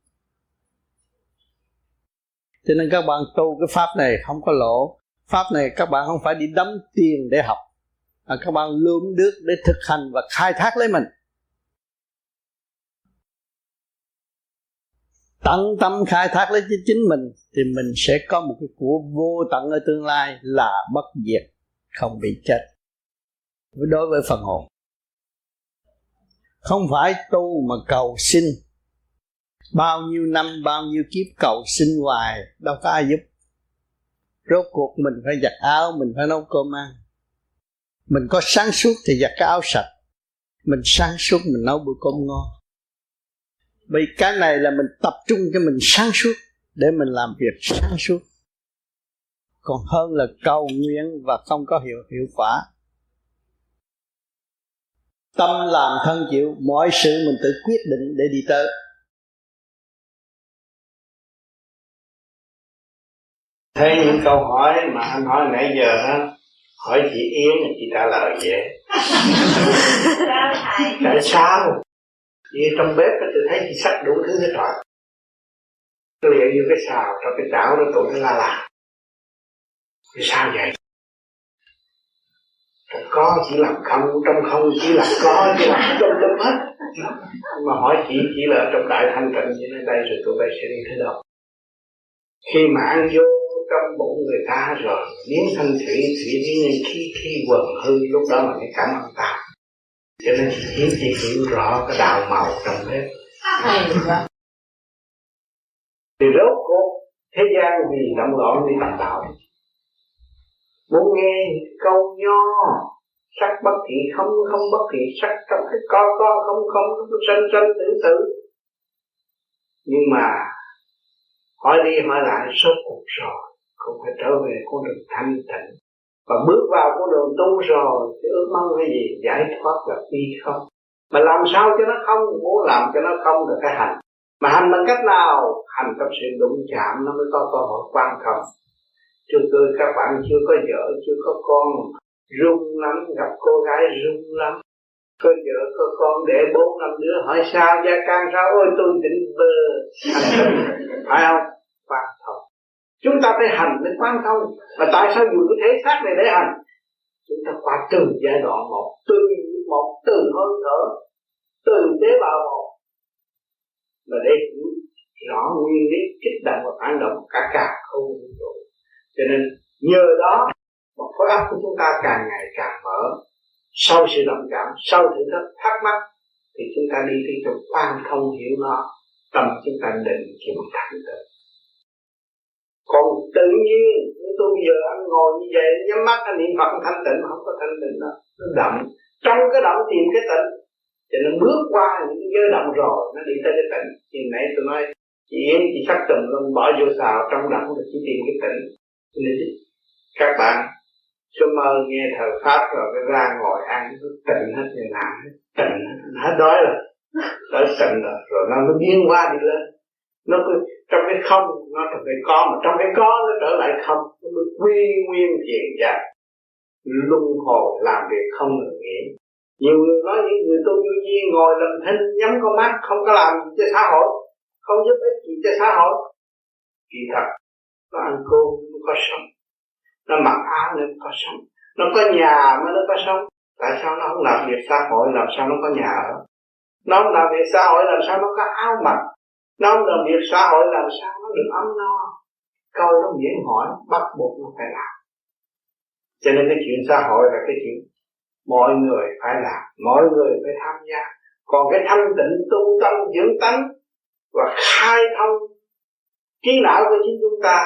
cho nên các bạn tu cái pháp này không có lỗ. Pháp này các bạn không phải đi đấm tiền để học mà các bạn lượm được để thực hành và khai thác lấy mình. Tận tâm khai thác lấy chính mình thì mình sẽ có một cái của vô tận ở tương lai là bất diệt, không bị chết. Đối với phần hồn. Không phải tu mà cầu xin. Bao nhiêu năm, bao nhiêu kiếp cầu xin hoài, đâu có ai giúp. Rốt cuộc mình phải giặt áo, mình phải nấu cơm ăn mình có sáng suốt thì giặt cái áo sạch. Mình sáng suốt mình nấu bữa cơm ngon. Vì cái này là mình tập trung cho mình sáng suốt để mình làm việc sáng suốt. Còn hơn là cầu nguyện và không có hiệu hiệu quả. Tâm làm thân chịu, mọi sự mình tự quyết định để đi tới. Thấy những câu hỏi mà anh hỏi nãy giờ á hỏi chị Yến chị trả lời dễ tại sao? Vì trong bếp tôi thấy chị sắc đủ thứ hết rồi. Tôi liền như cái xào trong cái chảo nó tụi nó la là vì sao vậy? Trong có chỉ làm không trong không chỉ làm có chỉ làm trong trong hết. Mà hỏi chị chỉ là trong đại thanh tịnh như nơi đây rồi tụi bay sẽ đi thế đâu khi mà ăn vô người ta rồi. Biến thanh thủy thủy biến khi khi quần hư, lúc đó mà mới cảm ơn ta cho nên chỉ chỉ hiểu rõ cái đạo màu trong bếp. Thì rốt cuộc, thế gian vì động loạn đi tầm đạo. Muốn nghe câu nho, sắc bất thị không không bất thị sắc trong cái co co, không không sanh sanh, tử tử. Nhưng mà, hỏi đi hỏi lại số cuộc rồi không phải trở về con đường thanh tịnh. Và bước vào con đường tu rồi, thì ước mong cái gì? Giải thoát là đi không. Mà làm sao cho nó không? Muốn làm cho nó không được cái hành. Mà hành bằng cách nào? Hành trong sự đụng chạm, nó mới có cơ hội quan không chưa tôi các bạn chưa có vợ, chưa có con. Rung lắm, gặp cô gái rung lắm. Có vợ, có con, để bốn năm đứa hỏi sao, gia can sao? Ôi, tôi định bơ. Phải không? Quan chúng ta phải hành mới quan thông. Và tại sao dùng cái thể xác này để hành? Chúng ta qua từng giai đoạn một, từ một, từ hơi thở từ tế bào một. Và để hiểu rõ nguyên lý kích động và phản động, cả cả không vũ trụ cho nên, nhờ đó mà khối óc của chúng ta càng ngày càng mở. Sau sự đồng cảm, sau thử thách thắc mắc, thì chúng ta đi đi trong quan thông hiểu nó. Tâm chúng ta định kiệm thành tựu còn tự nhiên, tôi bây giờ anh ngồi như vậy, nhắm mắt, anh niệm phật thanh tịnh không có thanh tịnh đâu nó động trong cái động tìm cái tịnh, thì nó bước qua những giới động rồi, nó đi tới cái tịnh. Thì nãy tôi nói, chị Yến, chị sắp tùm luôn bỏ vô xào, trong động là chỉ tìm cái tịnh. Nên các bạn sớm mơ nghe thờ pháp rồi cái ra ngồi ăn tịnh hết, người nào hết, tịnh hết. Đói rồi. Tới tịnh rồi rồi nó mới biến qua đi lên. Nó cứ trong cái không, nó trở cái có, mà trong cái có nó trở lại không, nó mới quy nguyên thiền giác luân hồi làm việc không ngừng nghỉ. Nhiều người nói những người tu vô duyên ngồi làm thinh, nhắm con mắt, không có làm gì cho xã hội, không giúp ích gì cho xã hội. Kỳ thật, nó ăn cơm nó có sống, nó mặc áo nó có sống, nó có nhà mà nó có sống. Tại sao nó không làm việc xã hội, làm sao nó có nhà ở? Nó không làm việc xã hội, làm sao nó có áo mặc? Nó không làm việc xã hội làm sao nó được ấm no. Câu nó miễn hỏi, bắt buộc nó phải làm. Cho nên cái chuyện xã hội là cái chuyện mọi người phải làm, mọi người phải tham gia. Còn cái thanh tịnh, tu tâm, dưỡng tánh và khai thông, trí não của chính chúng ta,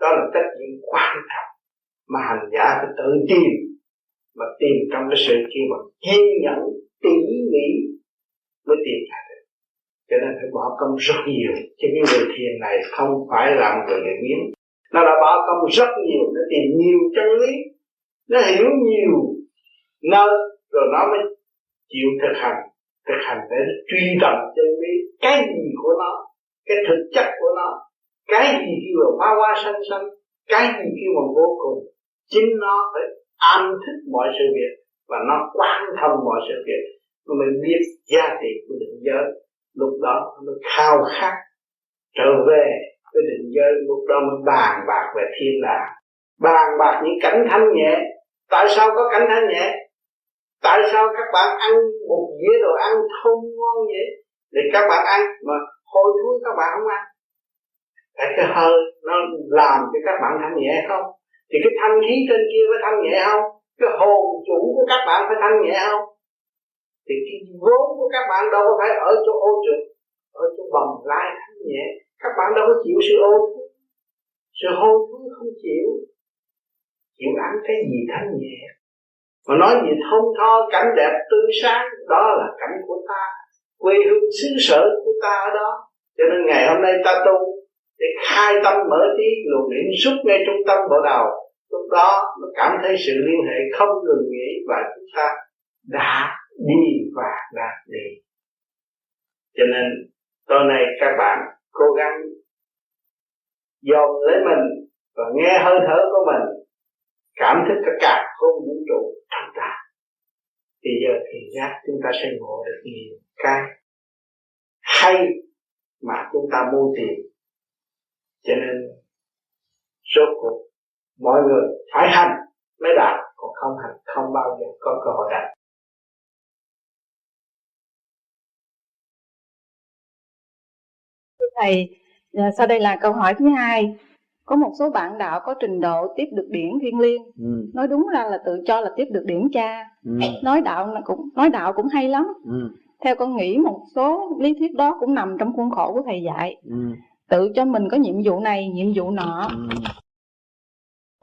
đó là trách nhiệm quan trọng mà hành giả phải tự tìm mà tìm trong cái sự kia mà kiên nhẫn, tỉ mỉ mới tìm ra được cho nên phải bỏ công rất nhiều. Chứ cái người thiền này không phải là một người luyện biến nó đã bỏ công rất nhiều nó tìm nhiều chân lý. Nó hiểu nhiều nơi rồi nó mới chịu thực hành. Thực hành để truy tầm chân lý. Cái gì của nó? Cái thực chất của nó? Cái gì kêu là hoa hoa xanh xanh cái gì kêu là vô cùng? Chính nó phải am thích mọi sự việc và nó quan thông mọi sự việc. Nó mới biết giá trị của định giới lúc đó nó khao khát trở về với định giới. Lúc đó mới bàn bạc về thiên đàng. Bàn bạc những cảnh thanh nhẹ. Tại sao có cảnh thanh nhẹ? Tại sao các bạn ăn một dĩa đồ ăn thơm ngon vậy để các bạn ăn mà hôi thối các bạn không ăn. Tại cái hơi nó làm cho các bạn thanh nhẹ không? Thì cái thanh khí trên kia có thanh nhẹ không? Cái hồn chủ của các bạn phải thanh nhẹ không? Thì cái vốn của các bạn đâu có phải ở chỗ ô trực, ở chỗ bầm lai thanh nhẹ. Các bạn đâu có chịu sự ô sự hôn thứ không chịu. Chịu ăn cái gì thanh nhẹ. Mà nói gì thông tho, cảnh đẹp tươi sáng, đó là cảnh của ta. Quê hương xứ sở của ta ở đó. Cho nên ngày hôm nay ta tu để khai tâm mở trí, luồng điển xuất ngay trung tâm bộ đầu. Lúc đó nó cảm thấy sự liên hệ không ngừng nghỉ và chúng ta đã đi và đạt đi cho nên, tối nay các bạn cố gắng dồn lấy mình và nghe hơi thở của mình, cảm thức tất cả không vũ trụ thật ta. Thì giờ thì giác chúng ta sẽ ngộ được nhiều cái hay mà chúng ta muốn tìm. Cho nên số cuộc, mọi người phải hành mới đạt, còn không hành không bao giờ có cơ hội đạt. Thầy à, sau đây là câu hỏi thứ hai có một số bạn đạo có trình độ tiếp được điển thiên liêng ừ. nói đúng ra là tự cho là tiếp được điển cha ừ. nói đạo cũng nói đạo cũng hay lắm ừ. theo con nghĩ một số lý thuyết đó cũng nằm trong khuôn khổ của thầy dạy ừ. tự cho mình có nhiệm vụ này nhiệm vụ nọ ừ.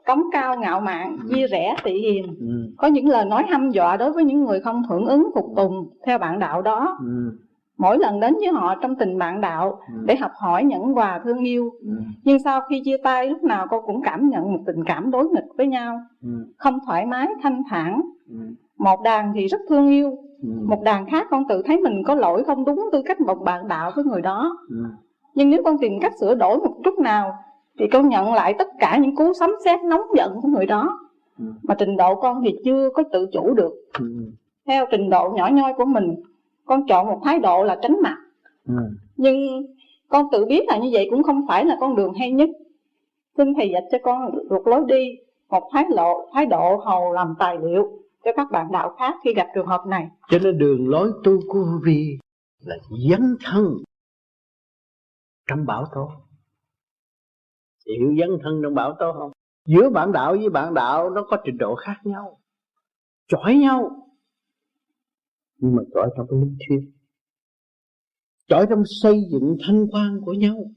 cống cao ngạo mạn ừ. chia rẽ tị hiềm ừ. có những lời nói hăm dọa đối với những người không hưởng ứng phục tùng theo bạn đạo đó ừ mỗi lần đến với họ trong tình bạn đạo ừ. để học hỏi nhẫn hòa thương yêu ừ. nhưng sau khi chia tay lúc nào cô cũng cảm nhận một tình cảm đối nghịch với nhau ừ. không thoải mái thanh thản ừ. một đàn thì rất thương yêu ừ. một đàn khác con tự thấy mình có lỗi không đúng tư cách một bạn đạo với người đó ừ. nhưng nếu con tìm cách sửa đổi một chút nào thì con nhận lại tất cả những cú sấm sét nóng giận của người đó ừ. mà trình độ con thì chưa có tự chủ được ừ. theo trình độ nhỏ nhoi của mình con chọn một thái độ là tránh mặt. Ừ. nhưng con tự biết là như vậy cũng không phải là con đường hay nhất. Xin thầy dạy cho con được lối đi một thái độ thái độ hầu làm tài liệu cho các bạn đạo khác khi gặp trường hợp này. Cho nên đường lối tu của vi là dấn thân. Trong bảo tố. Hiểu dấn thân trong bảo tố không? Giữa bạn đạo với bạn đạo nó có trình độ khác nhau. Chọi nhau nhưng mà chọi trong cái lý thuyết. Chọi trong xây dựng thanh quan của nhau.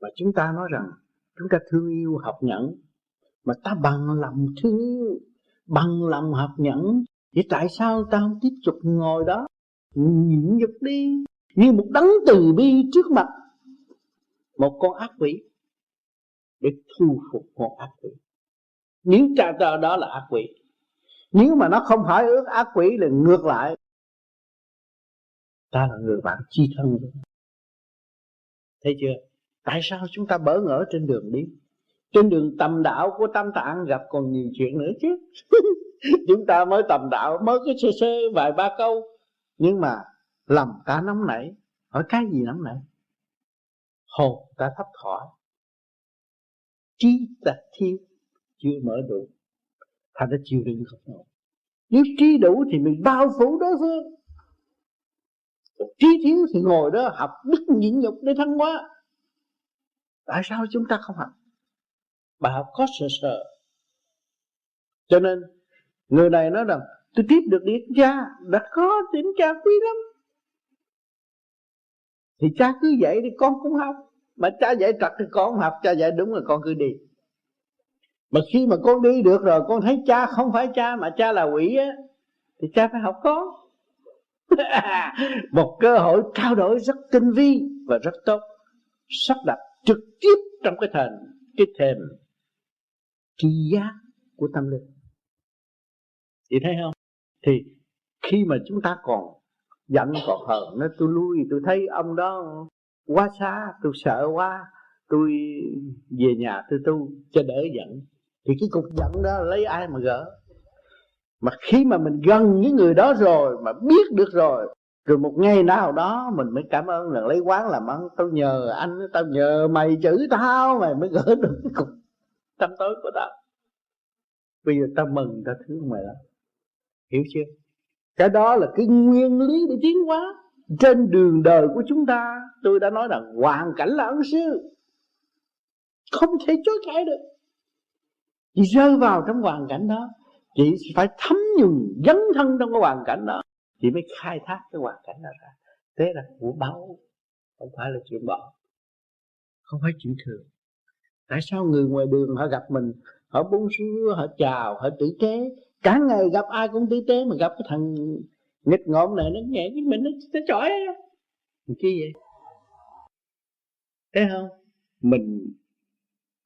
Mà chúng ta nói rằng, chúng ta thương yêu học nhẫn, mà ta bằng lòng thương yêu, bằng lòng học nhẫn vậy tại sao ta không tiếp tục ngồi đó, nhịn nhục đi, như một đấng từ bi trước mặt? Một con ác quỷ. Để thu phục một ác quỷ. Những trà tờ đó là ác quỷ nếu mà nó không phải ước ác quỷ là ngược lại. Ta là người bạn chi thân. Thấy chưa? Tại sao chúng ta bỡ ngỡ trên đường đi? Trên đường tầm đạo của tam tạng gặp còn nhiều chuyện nữa chứ. Chúng ta mới tầm đạo, mới cái sơ sơ vài ba câu. Nhưng mà lòng ta nóng nảy. Hỏi cái gì nóng nảy? Hồn ta thấp thỏi trí ta thiếu, chưa mở đủ ta đã chịu đựng không nổi nếu trí đủ thì mình bao phủ đối phương. Trí thiếu thì ngồi đó học đức nhịn nhục để thăng hóa tại sao chúng ta không học? Bà học có sợ sợ. Cho nên, người này nói rằng, tôi tiếp được điện cha, đã có điện cha quý lắm. Thì cha cứ dạy thì con cũng học. Mà cha dạy trật thì con không học, cha dạy đúng rồi, con cứ đi mà khi mà con đi được rồi, con thấy cha không phải cha mà cha là quỷ á, thì cha phải học con. Một cơ hội trao đổi rất tinh vi và rất tốt, sắp đặt trực tiếp trong cái thềm cái thềm tri giác của tâm linh. Chị thấy không? Thì khi mà chúng ta còn giận, còn hờn nó tôi lui, tôi thấy ông đó quá xa, tôi sợ quá, tôi về nhà tôi tu cho đỡ giận thì cái cục giận đó lấy ai mà gỡ? Mà khi mà mình gần những người đó rồi, mà biết được rồi rồi một ngày nào đó mình mới cảm ơn là lấy quán làm ăn. Tao nhờ anh, tao nhờ mày chữ tao, mày mới gỡ được cái cục tâm tối của tao. Bây giờ tao mừng tao thương mày lắm. Hiểu chưa? Cái đó là cái nguyên lý để tiến hóa. Trên đường đời của chúng ta, tôi đã nói là hoàn cảnh là ân sư. Không thể chối cãi được chị rơi vào trong hoàn cảnh đó chị phải thấm nhuần dấn thân trong cái hoàn cảnh đó chị mới khai thác cái hoàn cảnh đó ra. Thế là của báu không phải là chuyện bỏ không phải chuyện thường. Tại sao người ngoài đường họ gặp mình họ bún xưa họ chào họ tử tế? Cả ngày gặp ai cũng tử tế mà gặp cái thằng nghịch ngợm này nó nhẹ với mình nó, nó chỏi chi vậy? Thấy không? Mình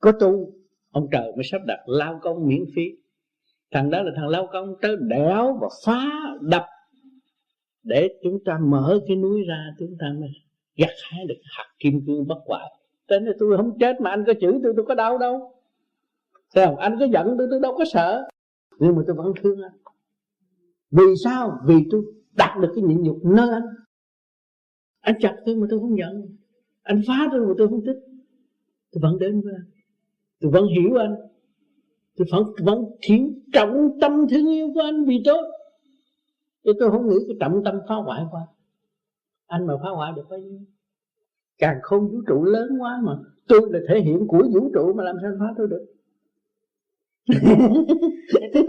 có tu ông trời mới sắp đặt lao công miễn phí. Thằng đó là thằng lao công tới đẽo và phá đập. Để chúng ta mở cái núi ra, chúng ta mới gặt hái được hạt kim cương bất hoại. Thế nên tôi không chết mà anh có chửi tôi tôi có đau đâu. Thấy không? Anh có giận tôi tôi đâu có sợ. Nhưng mà tôi vẫn thương anh. Vì sao? Vì tôi đạt được cái nhịn nhục nơi anh. Anh chặt tôi mà tôi không giận Anh phá tôi mà tôi không thích. Tôi vẫn đến với anh. Tôi vẫn hiểu anh. Tôi vẫn, vẫn thiện trọng tâm thương yêu của anh vì tôi Tôi tôi không nghĩ cái trọng tâm phá hoại của anh. Anh mà phá hoại được bao nhiêu? Càng không vũ trụ lớn quá mà. Tôi là thể hiện của vũ trụ mà làm sao phá tôi được?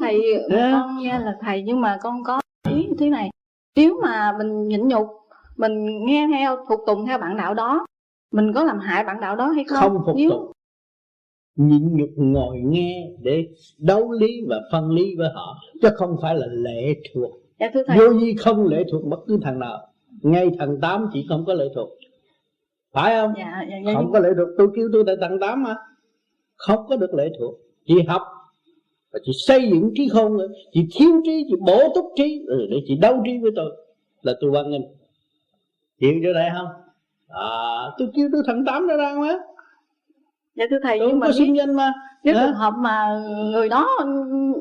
Thầy con nghe là thầy nhưng mà con có ý thế này. Nếu mà mình nhịn nhục mình nghe theo phục tùng theo bạn đạo đó mình có làm hại bạn đạo đó hay không? Không phục nếu... tùng nhịn nhục ngồi nghe để đấu lý và phân lý với họ chứ không phải là lệ thuộc. Dạ, thưa thầy. vô gì không lệ thuộc bất cứ thằng nào. Ngay thằng tám chỉ không có lệ thuộc. Phải không? Dạ, dạ, dạ, không có lệ thuộc. Tôi kêu tôi là thằng tám mà. Không có được lệ thuộc. Chỉ học và chị xây dựng trí khôn nữa. Chị thiếu trí chị bổ túc trí. Ừ, để chị đấu trí với tôi. Là tôi quan nghênh. Hiểu chỗ này không? À tôi kêu tôi thằng tám ra ra mà dạ thưa thầy tôi nhưng mà mà sinh danh mà. nếu trường hợp mà người đó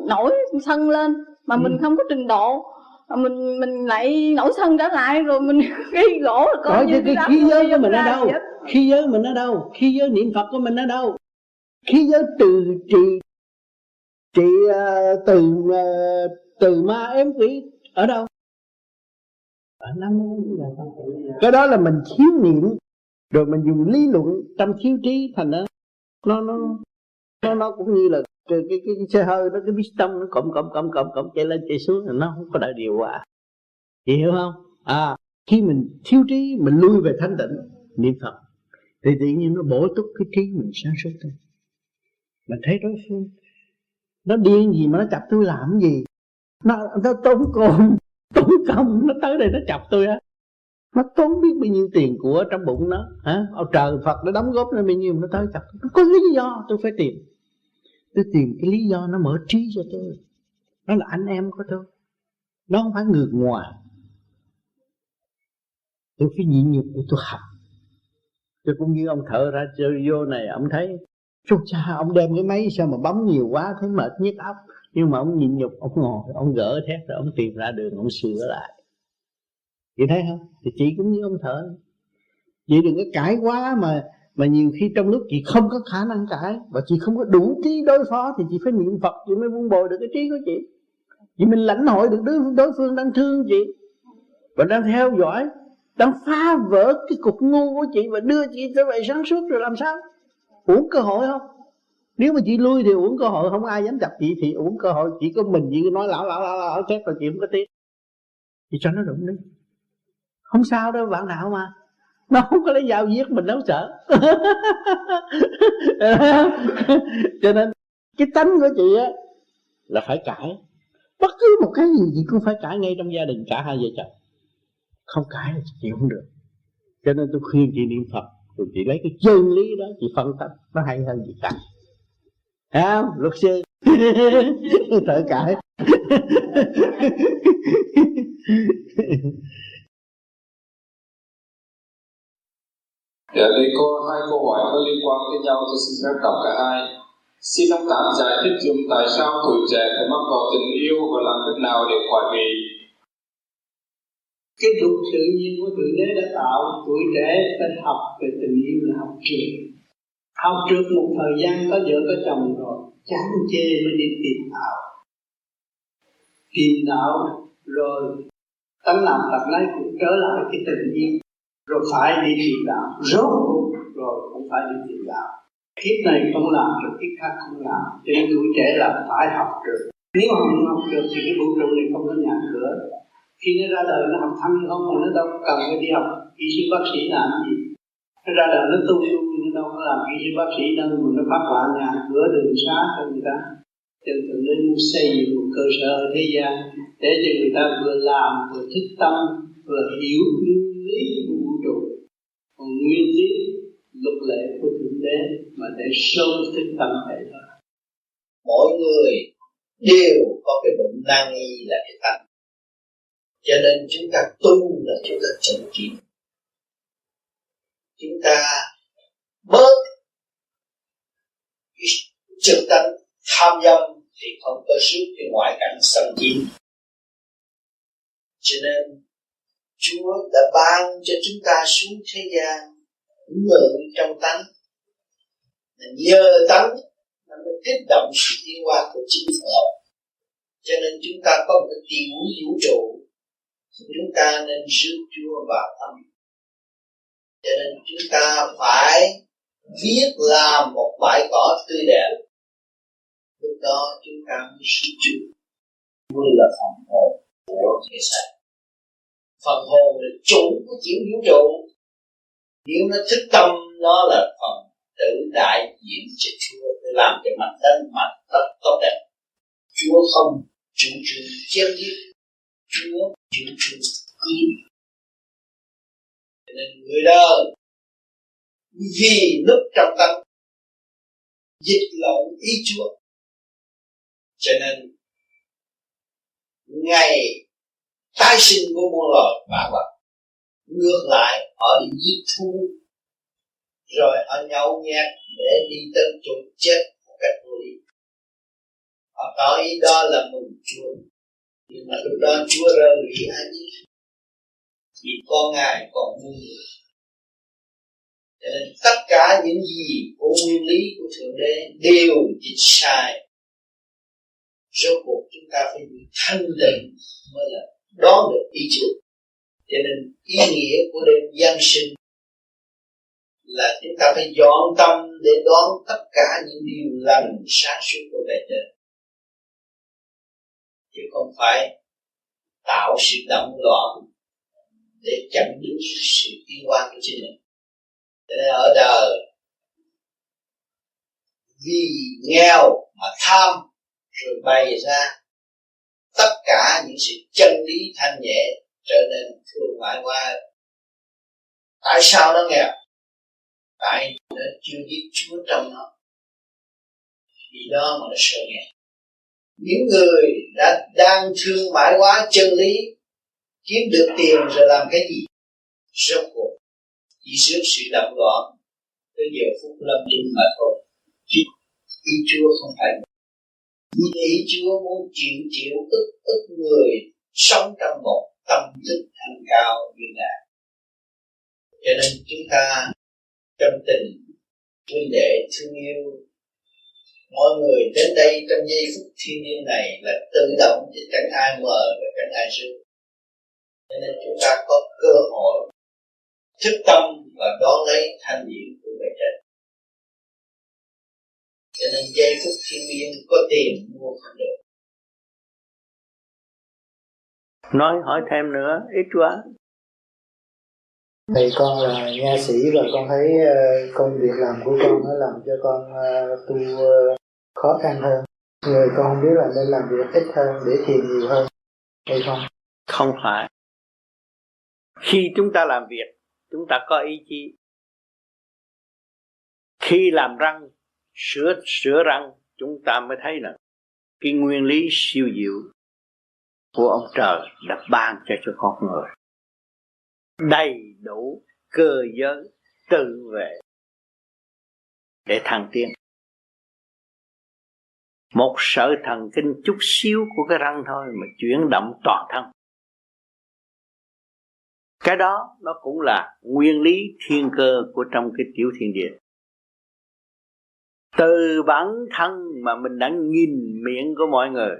nổi sân lên mà ừ. mình không có trình độ mình mình lại nổi sân trở lại rồi mình gây gỗ là coi như cái khí giới của mình ở đâu? khí giới mình ở đâu? Khí giới niệm phật của mình ở đâu? Khí giới từ trị chị uh, từ uh, từ ma ém quỷ ở đâu? Cái đó là mình thiếu niệm rồi mình dùng lý luận trong thiếu trí thành đó nó nó nó nó cũng như là cái cái, cái, cái xe hơi nó cái piston nó cộng cộng cộng cộng cộng chạy lên chạy xuống nó không có đại điều hòa. Hiểu không? À khi mình thiếu trí mình lui về thanh tịnh niệm phật thì tự nhiên nó bổ túc cái trí mình sáng suốt thôi mình thấy đối phương nó điên gì mà nó chọc tôi làm gì? Nó nó tốn công tốn công nó tới đây nó chọc tôi á nó tốn biết bao nhiêu tiền của trong bụng nó, hả? Ông trời phật nó đóng góp nó bao nhiêu nó tới thật nó có lý do tôi phải tìm. Tôi tìm cái lý do nó mở trí cho tôi. Nó là anh em của tôi. Nó không phải ngược ngoài. Tôi phải nhịn nhục để tôi học. Tôi cũng như ông thợ ra chơi vô này, ông thấy. Chú cha, ông đem cái máy sao mà bấm nhiều quá, thấy mệt nhức óc. Nhưng mà ông nhịn nhục, ông ngồi, Ông gỡ thét rồi ông tìm ra đường, ông sửa lại. Chị thấy không? Thì chị cũng như ông thợ. Chị đừng có cãi quá mà mà nhiều khi trong lúc chị không có khả năng cãi và chị không có đủ trí đối phó thì chị phải niệm phật chị mới vun bồi được cái trí của chị. Chị mình lãnh hội được đối, đối phương đang thương chị và đang theo dõi đang phá vỡ cái cục ngu của chị và đưa chị trở về sáng suốt rồi làm sao? Uổng cơ hội không? Nếu mà chị lui thì uổng cơ hội không ai dám chặt chị thì uổng cơ hội. Chỉ có mình chị nói lão lão lão lão chết rồi chị không có tiếng thì cho nó đụng đi không sao đâu, bạn nào mà. Nó không có lấy dao giết mình đâu, sợ. Cho nên cái tánh của chị á, là phải cãi. Bất cứ một cái gì chị cũng phải cãi ngay trong gia đình cả hai vợ chồng. Không cãi là chị không được. Cho nên tôi khuyên chị niệm phật, rồi chị lấy cái chân lý đó, chị phân tích nó hay hơn gì cả. Hả luật sư. Thở cãi. Dạ đây có hai câu hỏi có liên quan với nhau, tôi xin phép đọc cả hai. Xin ông Tám giải thích dùm tại sao tuổi trẻ phải mắc vào tình yêu và làm cách nào để khỏi bị cái luật tự nhiên của thượng đế đã tạo tuổi trẻ phải học về tình yêu là học trường. học trước một thời gian có vợ có chồng rồi, chán chê mới đi tìm đạo tìm đạo rồi tánh làm tập lấy cũng trở lại cái tình yêu rồi phải đi tìm đạo. Rốt cuộc, rồi cũng phải đi tìm đạo. Kiếp này không làm rồi kiếp khác không làm. Cho nên tuổi trẻ là phải học được. Nếu không học được thì cái vũ trụ này không có nhà cửa. Khi nó ra đời, nó học thanh không, mà nó đâu cần phải đi học. Y sư bác sĩ làm gì? Nó ra đời, nó tu tu, nó đâu có làm. Y sư bác sĩ đâu mà nó phát họa nhà cửa, đường xá cho người ta. Cho nên nên xây dựng một cơ sở ở thế gian để cho người ta vừa làm, vừa thức tâm, vừa hiểu lý của vũ trụ. Còn nguyên lý luật lệ của thượng đế mà để sâu thức tâm hệ đó. Mỗi người đều có cái bệnh nan y là cái tâm. Cho nên chúng ta tu là chúng ta chân kiến. Chúng ta bớt trực tâm tham dâm thì không có sức, cái ngoại cảnh xâm chiếm. Cho nên Chúa đã ban cho chúng ta xuống thế gian ngự trong tánh. Nhờ tánh nó mới kích động sự tiến hóa của chính họ cho nên chúng ta có một cái tiểu vũ trụ chúng ta nên rước Chúa vào tâm cho nên chúng ta phải viết làm một bãi cỏ tươi đẹp. Lúc đó chúng ta mới rước Chúa. Vui là phòng hộ của thế giới phần hồn là chủ của chuyện vũ trụ. Nếu nó thức tâm, nó là phần tự đại diện cho Chúa để làm cho mặt đất mặt đất tốt đẹp. Chúa không chủ trương chém giết Chúa chủ trương cứu. Nên người đời vì lúc trong tâm dịch lộn ý Chúa. Cho nên, ngày tái sinh của muôn loài vạn vật. Ngược lại, họ đi giết thu rồi họ nhậu nhẹt để đi tới chỗ chết một cách vô lý họ tỏ ý đó là mừng chúa. Nhưng mà lúc đó chúa rơ rỉ anh ấy vì con ngài còn muôn người cho nên tất cả những gì của nguyên lý của thượng đế đều dịch sai. Rốt cuộc chúng ta phải bị thanh tịnh mới là đón được ý trước, cho nên ý nghĩa của đêm giáng sinh là chúng ta phải dọn tâm để đón tất cả những điều lành sáng suốt của bề trên. Chứ không phải tạo sự động loạn để chặn đứng sự tiến hóa của chính mình. Cho nên ở đời vì nghèo mà tham rồi bày ra tất cả những sự chân lý thanh nhẹ trở nên thương mại qua tại sao nó nghèo tại nó chưa biết chúa trong nó. Vì đó mà nó sợ nghèo những người đã đang thương mại hóa chân lý, kiếm được tiền rồi làm cái gì? Rốt cuộc, chỉ trước sự đậm loạn tới giờ phút lâm chung mà thôi. Chứ ý chúa không phải ý chúa muốn chịu chịu ức ức người sống trong một tâm thức thanh cao như ngài. Cho nên chúng ta trong tình, huynh đệ, thương yêu, mọi người đến đây trong giây phút thiên nhiên này là tự động thì chẳng ai mờ và chẳng ai sự cho nên chúng ta có cơ hội thức tâm và đón lấy thanh điển của bề trên cho nên giây phút thiên liêng có tiền mua không được. Nói hỏi thêm nữa ít quá. Thầy con là nha sĩ và con thấy ờ, công việc làm của con nó làm cho con ờ, tu ờ, khó khăn hơn. Người con không biết là nên làm việc ít hơn để thiền nhiều hơn hay không? Không phải. Khi chúng ta làm việc chúng ta có ý chí. Khi làm răng sửa sửa răng, chúng ta mới thấy là cái nguyên lý siêu diệu của ông trời đã ban cho cho con người. Đầy đủ cơ giới tự vệ để thăng tiến. Một sợi thần kinh chút xíu của cái răng thôi mà chuyển động toàn thân. Cái đó nó cũng là nguyên lý thiên cơ của trong cái tiểu thiên địa từ bản thân mà mình đã nhìn miệng của mọi người,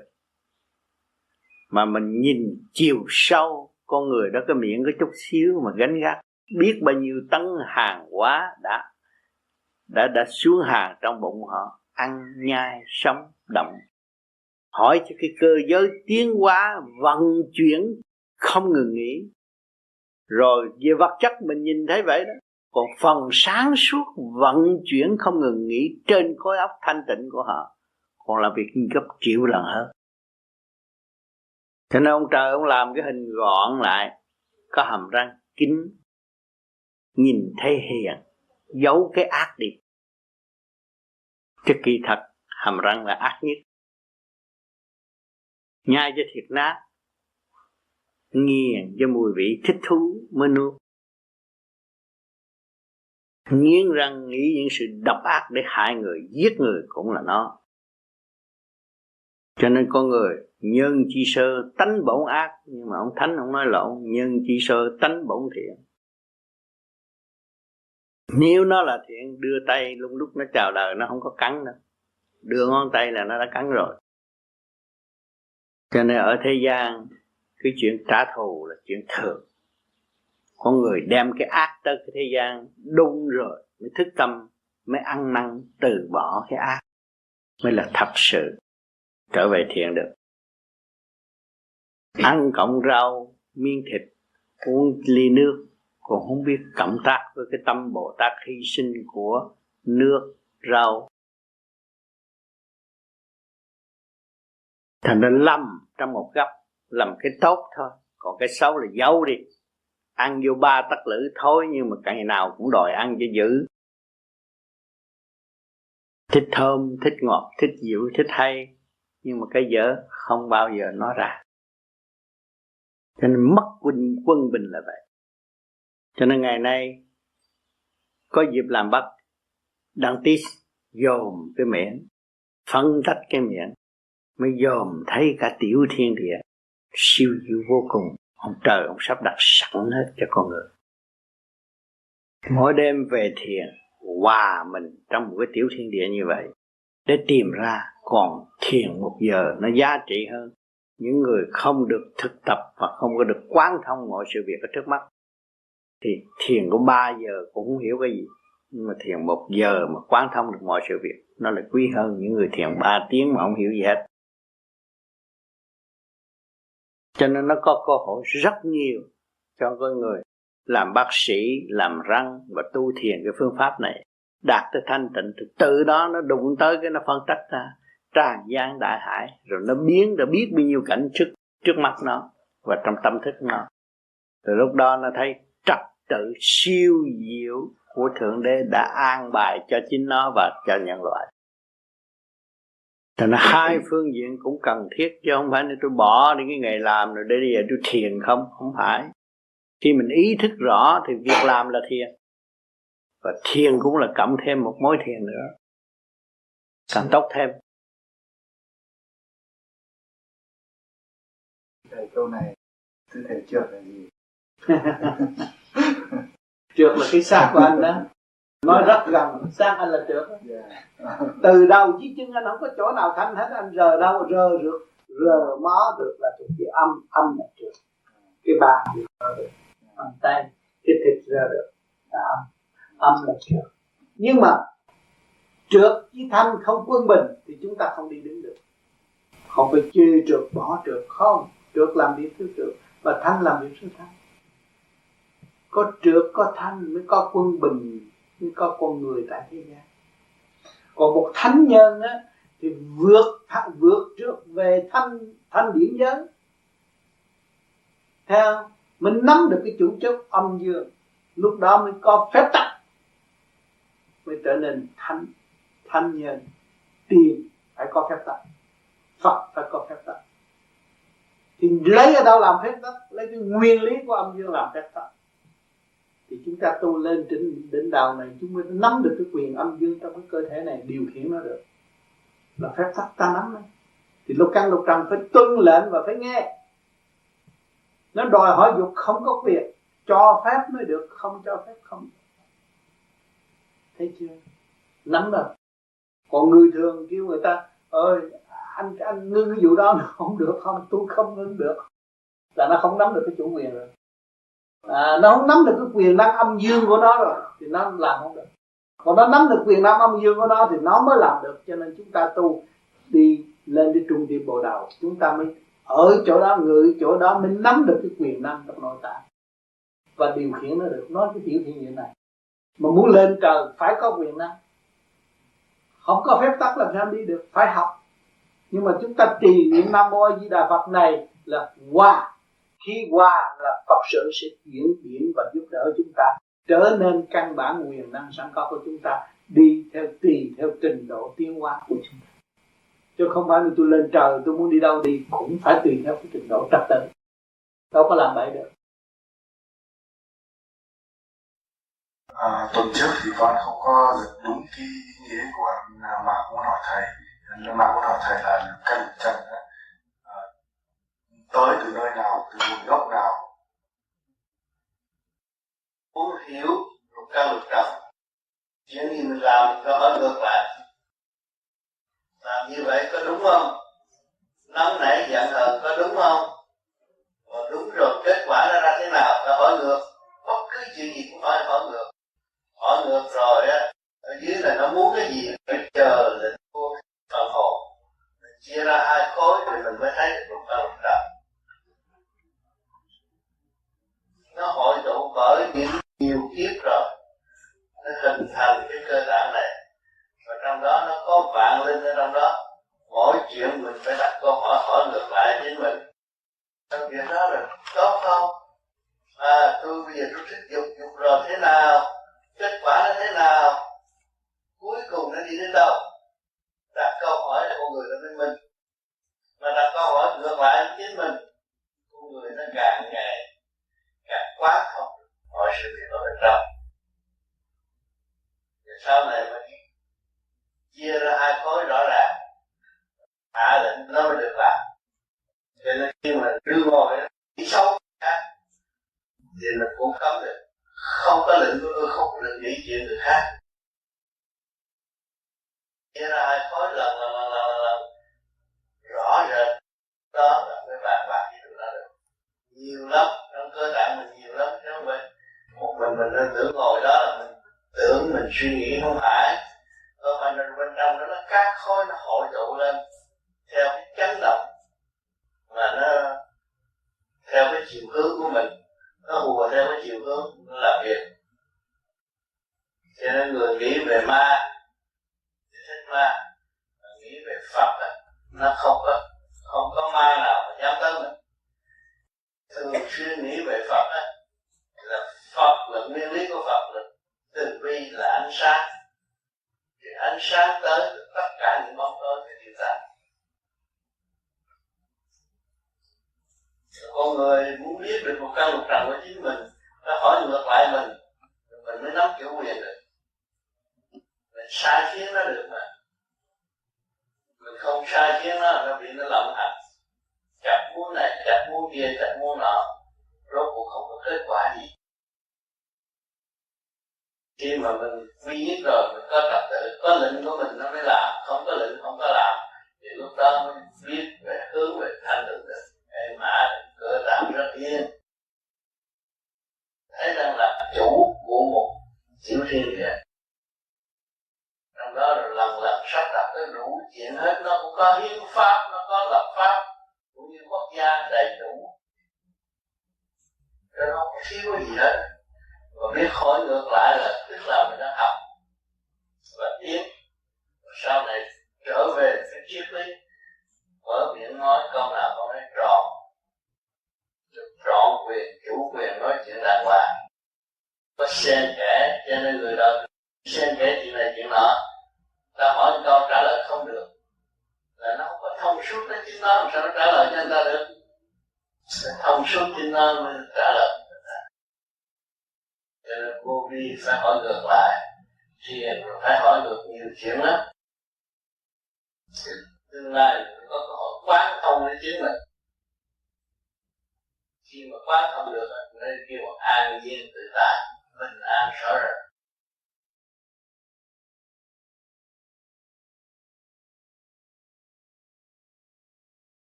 mà mình nhìn chiều sâu, con người đó, cái miệng có chút xíu mà gánh gác. Biết bao nhiêu tấn hàng hóa đã đã đã xuống hàng trong bụng họ, ăn nhai, sống động hỏi cho cái cơ giới tiến hóa, vận chuyển, không ngừng nghỉ. Rồi về vật chất mình nhìn thấy vậy đó còn phần sáng suốt vận chuyển không ngừng nghỉ trên khối óc thanh tịnh của họ, còn là việc gấp triệu lần hơn. Cho nên ông trời ông làm cái hình gọn lại, có hàm răng kín, nhìn thấy hiền, giấu cái ác đi. Cái kỳ thật hàm răng là ác nhất. Nhai cho thiệt nát nghiền cho mùi vị thích thú mới nuốt nghiến răng nghĩ những sự độc ác để hại người, giết người cũng là nó. Cho nên con người nhân chi sơ tánh bổn ác, nhưng mà ông thánh ông nói lộn, nhân chi sơ tánh bổn thiện. Nếu nó là thiện, đưa tay, lúc lúc nó chào đời, nó không có cắn đâu đưa ngón tay là nó đã cắn rồi. Cho nên ở thế gian, cái chuyện trả thù là chuyện thường con người đem cái ác tới cái thế gian đúng rồi mới thức tâm, mới ăn năn, từ bỏ cái ác, mới là thật sự, trở về thiện được. Ăn cọng rau, miếng thịt, uống ly nước, còn không biết cộng tác với cái tâm bồ tát hy sinh của nước, rau. Thành ra lầm trong một góc làm cái tốt thôi, còn cái xấu là giấu đi ăn vô ba tắc lử thối nhưng mà ngày nào cũng đòi ăn cho dữ. Thích thơm, thích ngọt, thích dịu, thích hay, nhưng mà cái dở không bao giờ nói ra. Cho nên mất quân quân bình là vậy. Cho nên ngày nay, có dịp làm bắt đang tí dồn cái miệng phân tách cái miệng, mới dòm thấy cả tiểu thiên địa siêu diệu vô cùng ông trời, ông sắp đặt sẵn hết cho con người. Mỗi đêm về thiền, hòa mình trong một cái tiểu thiên địa như vậy, để tìm ra còn thiền một giờ nó giá trị hơn. Những người không được thực tập và không có được quán thông mọi sự việc ở trước mắt, thì thiền có ba giờ cũng không hiểu cái gì. Nhưng mà thiền một giờ mà quán thông được mọi sự việc, nó lại quý hơn những người thiền ba tiếng mà không hiểu gì hết cho nên nó có cơ hội rất nhiều cho con người làm bác sĩ, làm răng và tu thiền cái phương pháp này. Đạt tới thanh tịnh, thì tự đó nó đụng tới cái nó phân tách ra. Tràn gian đại hải, rồi nó biến rồi biết bao nhiêu cảnh trước trước mắt nó và trong tâm thức nó. Từ lúc đó nó thấy trật tự siêu diệu của thượng đế đã an bài cho chính nó và cho nhân loại. Thành ra hai phương diện cũng cần thiết chứ không phải nên tôi bỏ đi cái nghề làm rồi để bây giờ tôi thiền không, không phải. Khi mình ý thức rõ thì việc làm là thiền. Và thiền cũng là cộng thêm một mối thiền nữa. Càng tốt thêm. Thầy câu này, thưa thầy trượt là gì? trượt là cái xác của anh đó nói rất gần xác anh là trượt yeah. từ đầu chí chân anh không có chỗ nào thanh hết anh rờ đâu rờ rượt rờ mó được là thuộc về âm âm là trượt cái bàn thì rờ được. Bàn tay cái thịt rờ được. Là âm âm là trượt nhưng mà trượt với thanh không quân bình thì chúng ta không đi đứng được. Không phải chê trượt bỏ trượt không trượt làm việc thứ trượt và thanh làm việc thứ thanh. Có trượt có thanh mới có quân bình mới có con người tại thế gian. Còn một thánh nhân á, thì vượt vượt trước về thanh thanh điển giới. Theo mình nắm được cái chủ chất âm dương. Lúc đó mới có phép tắc. Mới trở nên thanh thanh nhân. Tiền phải có phép tắc. Phật phải có phép tắc. Thì lấy ở đâu làm phép tắc? Lấy cái nguyên lý của âm dương làm phép tắc thì chúng ta tu lên trên đỉnh đạo này, chúng mới nắm được cái quyền âm dương trong cái cơ thể này, điều khiển nó được. Là phép tắc ta nắm đấy. Thì lục căn lục trần phải tuân lệnh và phải nghe. Nó đòi hỏi dục không có việc cho phép mới được, không cho phép không. Thấy chưa? Nắm được còn người thường kêu người ta, ơi, anh anh ngưng cái vụ đó nó không được không, tôi không ngưng được. Là nó không nắm được cái chủ quyền rồi à, nó không nắm được cái quyền năng âm dương của nó rồi thì nó làm không được. Còn nó nắm được quyền năng âm dương của nó thì nó mới làm được cho nên chúng ta tu đi lên đi trung đi bộ đầu chúng ta mới ở chỗ đó người chỗ đó mới nắm được cái quyền năng trong nội tạng. Và điều khiển nó được nói cái tiểu thiên như này. Mà muốn lên trời phải có quyền năng. Không có phép tắc làm sao đi được phải học. Nhưng mà chúng ta trì niệm nam mô a di đà phật này là hòa khi qua là phật sự sẽ chuyển biến và giúp đỡ chúng ta trở nên căn bản quyền năng sẵn có của chúng ta đi theo tùy theo trình độ tiến hóa của chúng ta. Chứ không phải là tôi lên trời tôi muốn đi đâu đi cũng phải tùy theo cái trình độ trật tự. Đâu có làm bậy được. À, tuần trước thì con không có được đúng cái nghĩa của mà muốn hỏi thầy. Mà muốn hỏi thầy là căn trần tới từ nơi nào, từ nguồn gốc nào. Muốn hiểu lục căn lục trần chuyện gì mình làm cho nó ngược lại. Làm như vậy có đúng không? Nóng nảy giận hờn có đúng không? Còn đúng rồi, kết quả nó ra thế nào? Là hỏi ngược. Bất cứ chuyện gì cũng phải hỏi ngược. Hỏi ngược rồi á, ở dưới là nó muốn cái gì? Phải chờ lệnh của phần hồn mình chia ra hai khối thì mình mới thấy được.